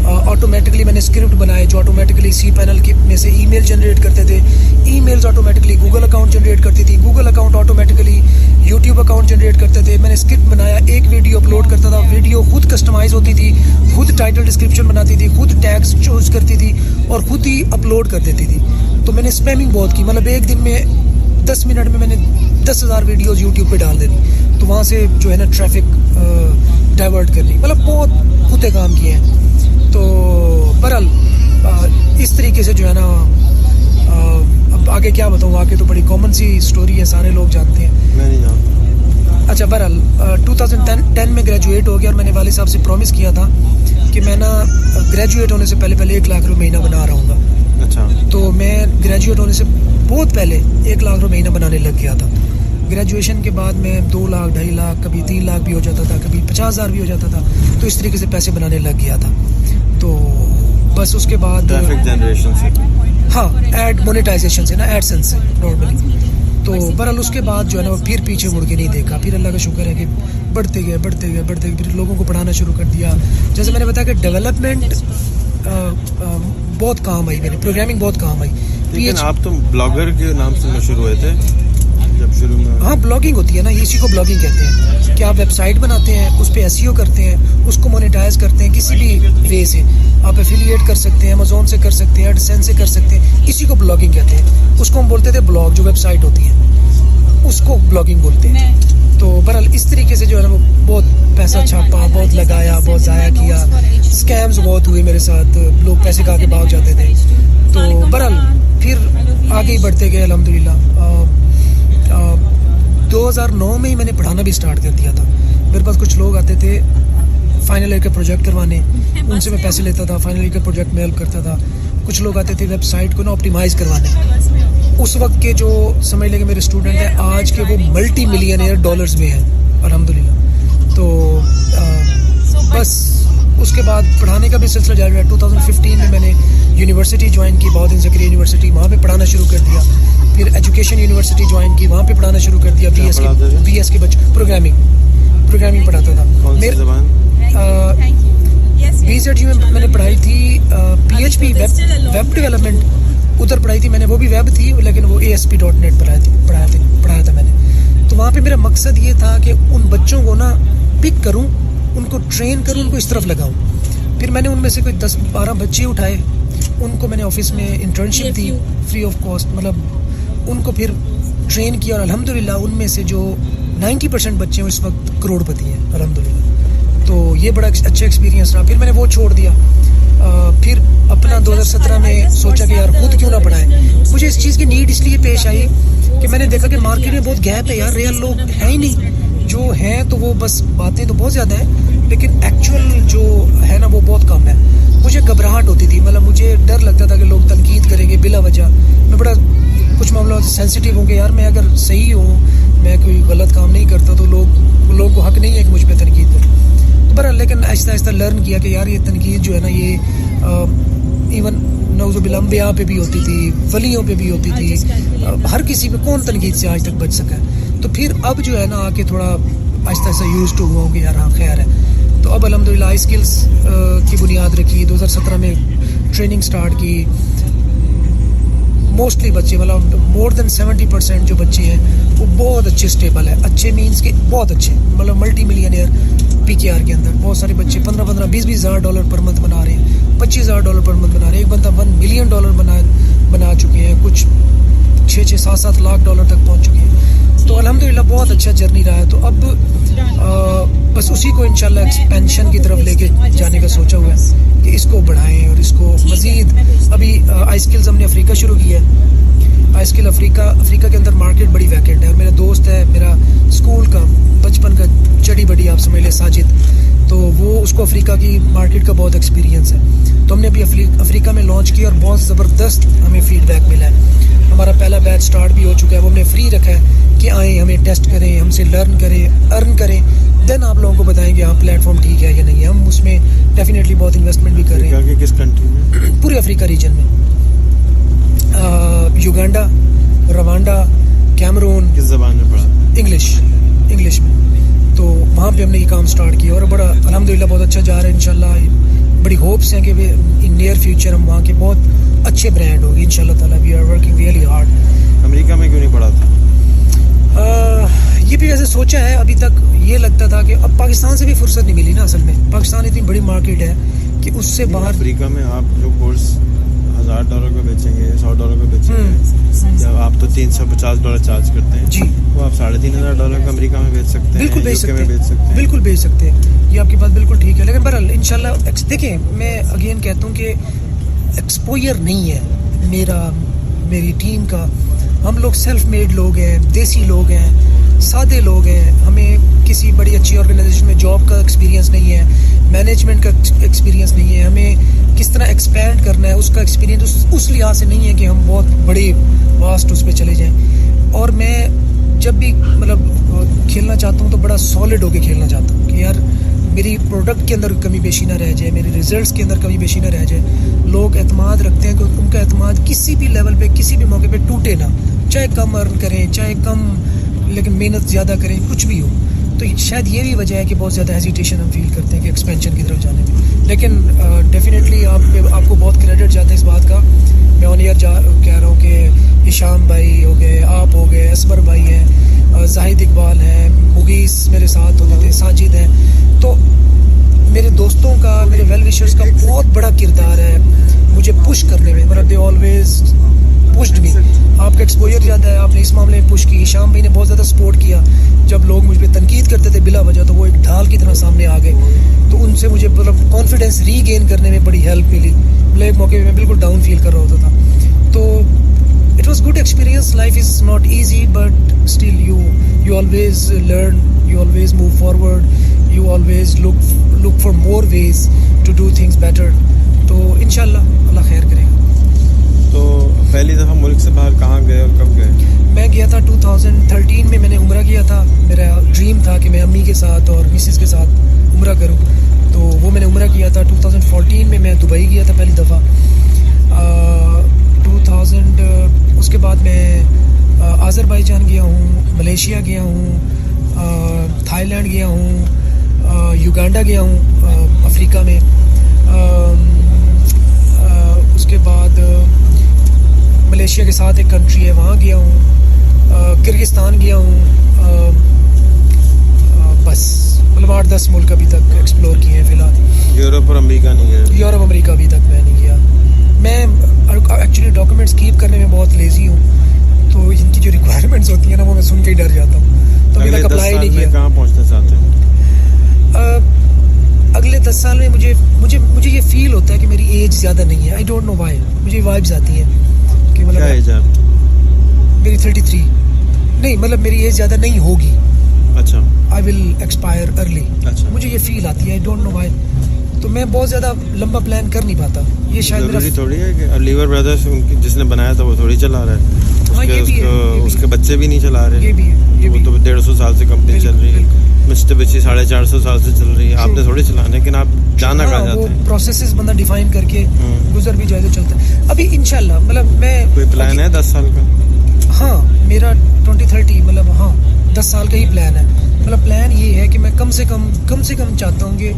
آٹومیٹکلی میں نے اسکرپٹ بنائے جو آٹومیٹکلی سی پینل کے میں سے ای میل جنریٹ کرتے تھے۔ Emails automatically Google account generate کرتی تھی۔ Google account automatically YouTube account generate کرتے تھے۔ میں نے اسکرپٹ بنایا، ایک ویڈیو اپلوڈ کرتا تھا۔ ویڈیو خود کسٹمائز ہوتی تھی، خود ٹائٹل ڈسکرپشن بناتی تھی، خود ٹیگس چوز کرتی تھی اور خود ہی اپلوڈ کر دیتی تھی۔ تو میں نے اسپیمنگ بہت کی۔ مطلب ایک دن میں دس منٹ میں میں نے دس ہزار ویڈیوز یوٹیوب پہ ڈال دینی تو وہاں سے جو ہے نا ٹریفک ڈائیورٹ کرنی مطلب بہت خود کام کیے ہیں۔ تو برحال اس طریقے سے جو ہے نا اب آگے کیا بتاؤں؟ آگے تو بڑی کامن سی اسٹوری ہے سارے لوگ جانتے ہیں۔ میں نہیں جانتا۔ اچھا برحال ٹو تھاؤزینڈ ٹین میں گریجویٹ ہو گیا اور میں نے والد صاحب سے پرومس کیا تھا کہ میں نا گریجویٹ ہونے سے پہلے پہلے ایک لاکھ روپے مہینہ بنا رہا گا۔ اچھا۔ تو میں گریجویٹ ہونے سے بہت پہلے ایک لاکھ روپے مہینہ بنانے لگ گیا تھا۔ گریجویشن کے بعد میں دو لاکھ ڈھائی لاکھ کبھی تین لاکھ بھی ہو جاتا تھا کبھی پچاس ہزار بھی ہو جاتا تھا تو اس طریقے سے پیسے بنانے لگ گیا تھا۔ تو بس اس کے بعد ہاں ایڈ مونیٹائزیشن سے نا ایڈ سینس سے نارملی تو برحال اس کے بعد جو ہے نا وہ پھر پیچھے مڑ کے نہیں دیکھا۔ پھر اللہ کا شکر ہے کہ بڑھتے گئے بڑھتے گئے بڑھتے گئے۔ پھر لوگوں کو پڑھانا شروع کر دیا۔ جیسے میں نے بتایا کہ ڈیولپمنٹ بہت کام آئی میری پروگرامنگ بہت کام آئی۔ آپ تو بلاگر کے نام سے شروع ہوئے تھے۔ جب شروع میں ہاں بلاگنگ ہوتی ہے نا اسی کو بلاگنگ کہتے ہیں۔ کہ آپ ویب سائٹ بناتے ہیں؟ اس پہ ایس سی او کرتے ہیں، اس کو مونیٹائز کرتے ہیں کسی بھی وے سے۔ آپ ایفیلیٹ کر سکتے ہیں امیزون سے کر سکتے ہیں ایڈسین سے کر سکتے ہیں۔ اسی کو بلاگنگ کہتے ہیں۔ اس کو ہم بولتے تھے بلاگ جو ویب سائٹ ہوتی ہے۔ اس کو بلاگنگ بولتے ہیں۔ تو برحال اس طریقے سے جو ہے نا، وہ بہت پیسہ چھاپا، بہت لگایا، بہت ضائع کیا۔ اسکیمز بہت ہوئے میرے ساتھ، لوگ پیسے کھا کے بھاگ جاتے تھے۔ تو برحال پھر آگے ہی بڑھتے گئے الحمد للہ دو ہزار نو میں ہی میں نے پڑھانا بھی اسٹارٹ کر دیا تھا۔ میرے پاس کچھ لوگ آتے تھے فائنل ایئر کے پروجیکٹ کروانے ان سے میں پیسے لیتا تھا فائنل ایئر کے پروجیکٹ میں ہیلپ کرتا تھا۔ کچھ لوگ آتے تھے ویب سائٹ کو نا آپٹیمائز کروانے۔ اس وقت کے جو سمجھ لیں کہ میرے اسٹوڈنٹ ہیں آج کے وہ ملٹی ملین ایئر ڈالرز میں ہیں۔ الحمد للہ تو بس۔ اس کے بعد پڑھانے کا بھی سلسلہ جاری رہا۔ ٹو تھاؤزینڈ ففٹین میں میں نے یونیورسٹی جوائن کی بہت ذکری یونیورسٹی وہاں پہ پڑھانا شروع کر دیا۔ پھر ایجوکیشن یونیورسٹی جوائن کی وہاں پہ پڑھانا شروع کر دیا۔ بی ایس کے بی ایس کے بچے پروگرامنگ پروگرامنگ پڑھاتا تھا۔ بی زیڈ یو میں میں نے پڑھائی تھی P H P web development ادھر پڑھائی تھی میں نے وہ بھی ویب تھی لیکن وہ A S P dot net پڑھائی تھی پڑھایا تھی پڑھایا تھا میں نے۔ تو وہاں پہ میرا مقصد یہ تھا کہ ان بچوں کو نا پک کروں ان کو ٹرین کروں ان کو اس طرف لگاؤں۔ پھر میں نے ان میں سے کوئی دس بارہ بچے اٹھائے۔ ان کو میں نے آفس میں انٹرنشپ دی فری آف کاسٹ مطلب ان کو پھر ٹرین کیا اور الحمد للہ ان میں سے جو نائنٹی پرسینٹ بچے ہیں اس وقت کروڑ پتی ہیں۔ الحمد للہ تو یہ بڑا اچھا ایکسپیرینس رہا۔ پھر میں نے وہ چھوڑ دیا۔ پھر اپنا دو ہزار سترہ میں سوچا کہ یار خود کیوں نہ پڑھائیں مجھے اس چیز کی نیڈ اس لیے پیش آئی کہ میں نے دیکھا کہ مارکیٹ میں بہت گیپ ہے یار ریئل لوگ ہیں ہی نہیں جو ہیں تو وہ بس باتیں تو بہت زیادہ ہیں لیکن ایکچوئل جو ہے نا وہ بہت کم ہے۔ مجھے گھبراہٹ ہوتی تھی مطلب مجھے ڈر لگتا تھا کہ لوگ تنقید کریں گے بلا وجہ۔ میں بڑا کچھ معاملہ سینسٹیو ہوں گے یار میں اگر صحیح ہوں میں کوئی غلط کام نہیں کرتا تو لوگ لوگوں کو حق نہیں ہے کہ مجھ پہ تنقید کریں۔ تو برحال لیکن آہستہ آہستہ لرن کیا کہ یار یہ تنقید جو ہے نا یہ ایون نوز بلمبیا پہ بھی ہوتی تھی ولیوں پہ بھی ہوتی تھی۔ ہر کسی پہ کون تنقید سے آج تک بچ سکا ہے؟ تو پھر اب جو ہے نا آ کے تھوڑا آہستہ آہستہ یوز ٹو ہوا ہوں کہ یار ہاں خیر ہے۔ تو اب الحمد للہ اسکلس کی بنیاد رکھی۔ دو ہزار سترہ میں ٹریننگ اسٹارٹ کی۔ موسٹلی بچے مطلب مور دین سیونٹی پرسینٹ جو بچے ہیں، وہ بہت اچھے اسٹیبل ہے اچھے مینس کے بہت اچھے۔ مطلب ملٹی ملین ایئر پی کے آر کے اندر۔ بہت سارے بچے پندرہ پندرہ بیس بیس ہزار ڈالر پر منتھ بنا رہے ہیں۔ پچیس ہزار ڈالر پر منتھ بنا رہے ہیں۔ ایک بندہ ون ملین ڈالر بنا بنا چکے ہیں۔ کچھ چھ چھ، سات سات لاکھ ڈالر تک پہنچ چکے ہیں۔ تو الحمد للہ بہت اچھا جرنی رہا ہے۔ تو اب بس اسی کو انشاءاللہ ایکسپینشن کی طرف لے کے جانے کا سوچا ہوا ہے کہ اس کو بڑھائیں اور اس کو مزید۔ ابھی آئی اسکلز ہم نے افریقہ شروع کیا ہے۔ آئی اسکل افریقہ افریقہ کے اندر مارکیٹ بڑی ویکینٹ ہے۔ اور میرا دوست ہے، میرا اسکول کا بچپن کا چڑی بڑی آپ سمجھ لیں ساجد۔ تو وہ اس کو افریقہ کی مارکیٹ کا بہت ایکسپیرینس ہے۔ تو ہم نے ابھی افریقہ میں لانچ کیا اور بہت زبردست ہمیں فیڈ بیک ملا ہے۔ ہمارا پہلا بیچ سٹارٹ بھی ہو چکا ہے وہ ہم نے فری رکھا ہے کہ آئیں ہمیں ٹیسٹ کریں ہم سے لرن کریں ارن کریں۔ دین آپ لوگوں کو بتائیں گے ہاں پلیٹ فارم ٹھیک ہے یا نہیں ہے۔ ہم اس میں ڈیفینیٹلی بہت انویسٹمنٹ بھی کر رہے ہیں۔ کس کنٹری میں؟ پورے افریقہ ریجن میں۔ یوگانڈا روانڈا کیمرون کس زبان میں پڑھا؟ انگلش انگلش میں۔ تو وہاں پہ ہم نے یہ کام سٹارٹ کیا اور بڑا الحمد للہ بہت اچھا جا رہا ہے انشاءاللہ۔ بڑی ہوپس ہیں کہ ان نیئر فیوچر ہم وہاں کے بہت اچھے برانڈ ہوگی ان شاء اللہ تعالیٰ we are working really hard امریکہ میں کیوں نہیں پڑھا تھا؟ یہ بھی ویسے سوچا ہے ابھی تک یہ لگتا تھا کہ اب پاکستان سے بھی فرصت نہیں ملی نا اصل میں۔ پاکستان اتنی بڑی مارکیٹ ہے کہ اس سے باہر افریقہ میں آپ جو کورس ہزار ڈالر کا بیچیں گے سو ڈالر کا بیچیں گے۔ یا آپ تو تین سو پچاس ڈالر چارج کرتے ہیں۔ جی۔ وہ آپ ساڑھے تین ہزار ڈالر کا امریکہ میں بیچ سکتے ہیں بالکل بیچ سکتے بیچ سکتے ہیں۔ بالکل بیچ سکتے۔ ہیں یہ آپ کی بات بالکل ٹھیک ہے۔ لیکن بہرحال ان شاء اللہ دیکھیں میں اگین کہتا ہوں کہ ایکسپوئر نہیں ہے میرا میری ٹیم کا۔ ہم لوگ سیلف میڈ لوگ ہیں، دیسی لوگ ہیں، سادے لوگ ہیں۔ ہمیں کسی بڑی اچھی آرگنائزیشن میں جاب کا ایکسپیرینس نہیں ہے مینجمنٹ کا ایکسپیرینس نہیں ہے۔ ہمیں کس طرح ایکسپینڈ کرنا ہے، اس کا ایکسپیرینس اس لحاظ سے نہیں ہے کہ ہم بہت بڑے واسٹ اس پہ چلے جائیں۔ اور میں جب بھی مطلب کھیلنا چاہتا ہوں تو بڑا سالڈ ہو کے کھیلنا چاہتا ہوں کہ یار میری پروڈکٹ کے اندر کمی بیشی نہ رہ جائے میرے ریزلٹس کے اندر کمی بیشی نہ رہ جائے۔ لوگ اعتماد رکھتے ہیں کہ ان کا اعتماد کسی بھی لیول پہ، کسی بھی موقع پہ ٹوٹے نہ۔ چاہے کم ارن کریں، چاہے کم، لیکن محنت زیادہ کریں، کچھ بھی ہو۔ تو شاید یہ بھی وجہ ہے کہ بہت زیادہ ہیزیٹیشن ہم فیل کرتے ہیں کہ ایکسپینشن کی طرف جانے میں۔ لیکن ڈیفینیٹلی آپ آپ کو بہت کریڈٹ جاتا ہے اس بات کا۔ میں آن ایئر جا، کہہ رہا ہوں کہ ایشام بھائی ہو گئے، آپ ہو گئے اسبر بھائی ہیں۔ زاہد اقبال ہیں، مغیث میرے ساتھ ہوتے تھے، ساجد ہیں۔ تو میرے دوستوں کا، میرے ویل وشرس کا بہت بڑا کردار ہے مجھے پش کرنے میں۔ مطلب دے آلویز پشڈ بھی آپ کا ایکسپوجر زیادہ ہے، آپ نے اس معاملے میں پش کی۔ شام بھائی نے بہت زیادہ سپورٹ کیا۔ جب لوگ مجھ پہ تنقید کرتے تھے بلا وجہ، تو وہ ایک ڈھال کی طرح سامنے آ گئے۔ تو ان سے مجھے مطلب کانفیڈینس ری گین کرنے میں بڑی ہیلپ ملی۔ مطلب ایک موقع پہ میں بالکل ڈاؤن فیل کر رہا ہوتا تھا۔ تو it was good experience life is not easy but still you you always learn you always move forward you always look look for more ways to do things better تو ان شاء اللہ اللہ خیر کرے گا۔ تو پہلی دفعہ ملک سے باہر کہاں گئے اور کب گئے؟ میں گیا تھا 2013 میں میں نے عمرہ کیا تھا۔ میرا ڈریم تھا کہ میں امی کے ساتھ اور مسز کے ساتھ عمرہ کروں۔ تو وہ میں نے عمرہ کیا تھا۔ 2014 میں میں دبئی گیا تھا پہلی دفعہ۔ 2000 اس کے بعد میں آذر بائی جان گیا ہوں ملیشیا گیا ہوں تھائی لینڈ گیا ہوں یوگانڈا گیا ہوں افریقہ میں اس کے بعد ملیشیا کے ساتھ ایک کنٹری ہے وہاں گیا ہوں کرگستان گیا ہوں بس مطلب آٹھ دس ملک ابھی تک ایکسپلور کیے ہیں فی الحال۔ یورپ اور امریکہ نہیں گیا یورپ امریکہ ابھی تک میں نہیں گیا۔ میں ایکچولی ڈاکومنٹس کیپ کرنے میں بہت لیزی ہوں۔ تو ان کی جو ریکوائرمنٹس ہوتی ہیں نا وہ میں سن کے ہی ڈر جاتا ہوں۔ تو ابھی تک اپلائی نہیں کیا۔ کہاں پہنچنا چاہتے ہیں؟ اگلے دس سال میں مجھے مجھے مجھے یہ فیل ہوتا ہے کہ میری ایج زیادہ نہیں ہے۔ آئی ڈونٹ نو وائی مجھے وائبز آتی ہیں کہ مطلب میری تھرٹی تھری نہیں مطلب میری ایج زیادہ نہیں ہوگی۔ اچھا۔ آئی ول ایکسپائر ارلی اچھا۔ مجھے یہ فیل آتی ہے۔ آئی ڈونٹ نو وائی تو میں بہت زیادہ لمبا پلان کر نہیں پاتا۔ یہ شاید ضروری تھوڑی ہے کہ لیور بردرس جس نے بنایا تھا وہ تھوڑی چلا رہا ہے۔ اس کے بچے بھی نہیں چلا رہے۔ وہ تو ڈیڑھ سو سال سے کمپنی چل رہی ہے۔ مسٹر بچی ساڑھے چار سو سال سے چل رہی ہے۔ آپ نے تھوڑی چلانا لیکن آپ جانا کہاں جاتے ہیں؟ پروسیسز بندہ ڈیفائن کر کے گزر بھی جائے تو چلتا ہے۔ ابھی انشاءاللہ مطلب میں کوئی پلان ہے دس سال کا؟ ہاں میرا ٹوئنٹی تھرٹی مطلب ہاں دس سال کا ہی پلان ہے۔ مطلب پلان یہ ہے کہ میں کم سے کم کم سے کم چاہتا ہوں کہ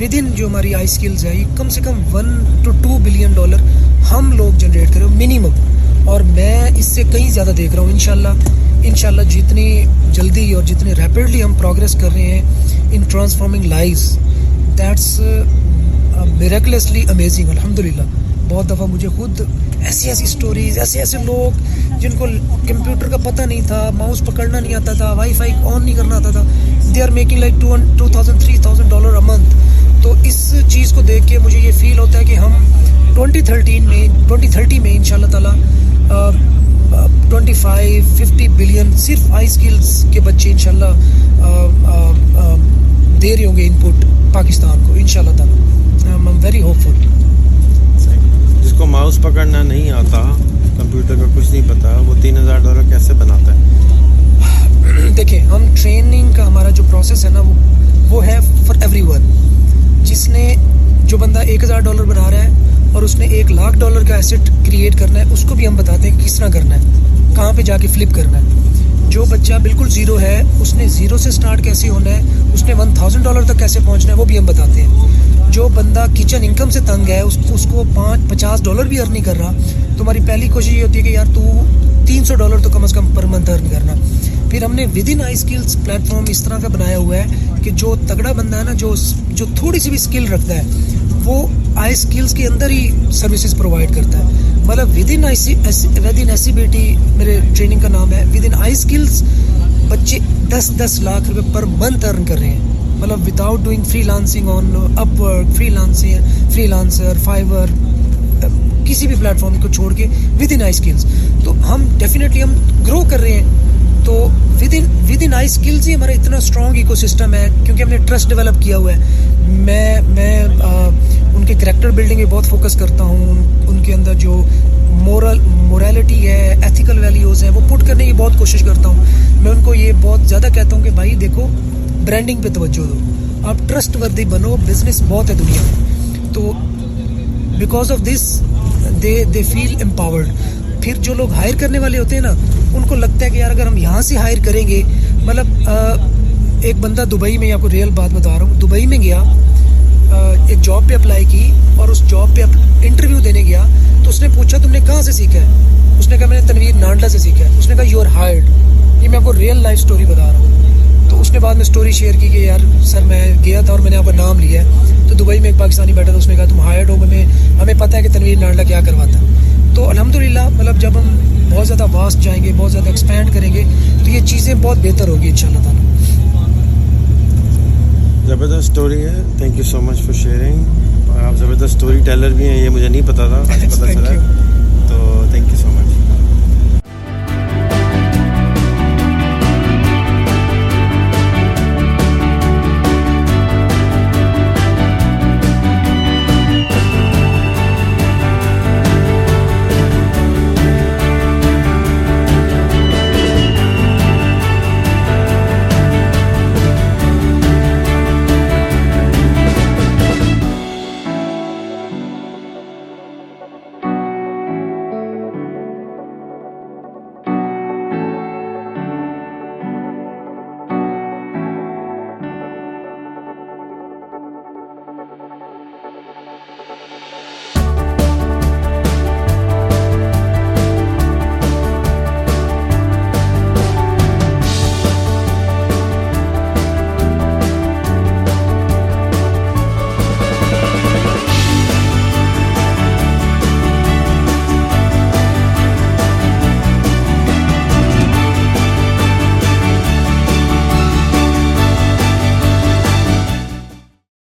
ود ان جو ہماری آئی اسکلز ہے یہ کم سے کم one two two billion dollar ہم لوگ جنریٹ کریں منیمم اور میں اس سے کہیں زیادہ دیکھ رہا ہوں، انشاءاللہ انشاءاللہ جتنی جلدی اور جتنی ریپڈلی ہم پروگرس کر رہے ہیں in transforming life that's miraculously amazing الحمد للہ بہت دفعہ مجھے خود ایسی ایسی اسٹوریز ایسے ایسے لوگ جن کو کمپیوٹر کا پتہ نہیں تھا ماؤس پکڑنا نہیں آتا تھا وائی فائی آن نہیں کرنا آتا تھا they are making like two two thousand three thousand dollar a month تو اس چیز کو دیکھ کے مجھے یہ فیل ہوتا ہے کہ ہم ٹوئنٹی تھرٹین میں ٹوئنٹی تھرٹی میں ان شاء اللہ تعالیٰ ٹوئنٹی فائیو ففٹی بلین صرف آئی اسکلس کے بچے ان شاء اللہ دے رہے ہوں گے ان پٹ پاکستان کو ان شاء اللہ تعالیٰ ویری ہوپ فل جس کو ماؤس پکڑنا نہیں آتا کمپیوٹر کا کچھ نہیں پتا وہ تین ہزار ڈالر کیسے بناتا ہے؟ دیکھیں ہم ٹریننگ کا ہمارا جو پروسیس ہے نا وہ وہ ہے فار ایوری ون جس نے جو بندہ ایک ہزار ڈالر بنا رہا ہے اور اس نے ایک لاکھ ڈالر کا ایسٹ کریٹ کرنا ہے، اس کو بھی ہم بتاتے ہیں کس طرح کرنا ہے، کہاں پہ جا کے فلپ کرنا ہے۔ جو بچہ بالکل زیرو ہے، اس نے زیرو سے سٹارٹ کیسے ہونا ہے، اس نے ون تھاؤزینڈ ڈالر تک کیسے پہنچنا ہے، وہ بھی ہم بتاتے ہیں۔ جو بندہ کچن انکم سے تنگ ہے، اس اس کو پانچ پچاس ڈالر بھی ارن نہیں کر رہا۔ تمہاری پہلی کوشش یہ ہوتی ہے کہ یار تو تین سو ڈالر تو کم از کم پر منتھ ارن کرنا۔ پھر ہم نے with in I skills platform اس طرح کا بنایا ہوا ہے کہ جو تگڑا بندہ ہے نا، جو جو تھوڑی سی بھی اسکل رکھتا ہے، وہ آئی اسکلس کے اندر ہی سروسز پرووائڈ کرتا ہے۔ مطلب within within S C B T میرے ٹریننگ کا نام ہے۔ ود ان آئی اسکلس بچے دس دس لاکھ روپے پر منتھ ارن کر رہے ہیں۔ مطلب without doing freelancing on Upwork freelancing freelancer Fiverr کسی بھی پلیٹ فارم کو چھوڑ کے ود ان آئی اسکلس تو ہم ڈیفینیٹلی ہم گرو کر رہے ہیں۔ تو with in with in I skills ہی ہمارا اتنا اسٹرانگ ایکو سسٹم ہے، کیونکہ ہم نے ٹرسٹ ڈیولپ کیا ہوا ہے۔ میں میں ان کے کریکٹر بلڈنگ پہ بہت فوکس کرتا ہوں۔ ان کے اندر جو مورل مورالٹی ہے ایتھیکل ویلیوز ہیں، وہ پٹ کرنے کی بہت کوشش کرتا ہوں۔ میں ان کو یہ بہت زیادہ کہتا ہوں کہ بھائی دیکھو برانڈنگ پہ توجہ دو۔ آپ ٹرسٹ وردی بنو بزنس بہت ہے دنیا میں۔ تو because of this they they feel empowered پھر جو لوگ ہائر کرنے والے ہوتے ہیں نا ان کو لگتا ہے کہ یار اگر ہم یہاں سے ہائر کریں گے مطلب ایک بندہ دبئی میں آپ کو ریئل بات بتا رہا ہوں، دبئی میں گیا ایک جاب پہ اپلائی کی اور اس جاب پہ انٹرویو دینے گیا، تو اس نے پوچھا تم نے کہاں سے سیکھا ہے؟ اس نے کہا میں نے تنویر نانڈا سے سیکھا ہے۔ اس نے کہا یو آر ہائرڈ یہ میں آپ کو ریئل لائف اسٹوری بتا رہا ہوں۔ تو اس نے بعد میں اسٹوری شیئر کی کہ یار، سر میں گیا تھا اور میں نے آپ کا نام لیا ہے۔ تو دبئی میں ایک پاکستانی بیٹھا تھا، اس نے کہا تم ہائرڈ ہو میں ہمیں پتہ ہے کہ تنویر نانڈا کیا کرواتا تو الحمد للہ مطلب جب ہم بہت زیادہ واسٹ جائیں گے بہت زیادہ ایکسپینڈ کریں گے تو یہ چیزیں بہت بہتر ہوگی ان شاء اللہ تعالیٰ۔ زبردست اسٹوری ہے۔ Thank you so much for sharing آپ زبردست اسٹوری ٹیلر بھی ہیں یہ مجھے نہیں پتا تھا پتا چلا۔ تو تھینک یو سو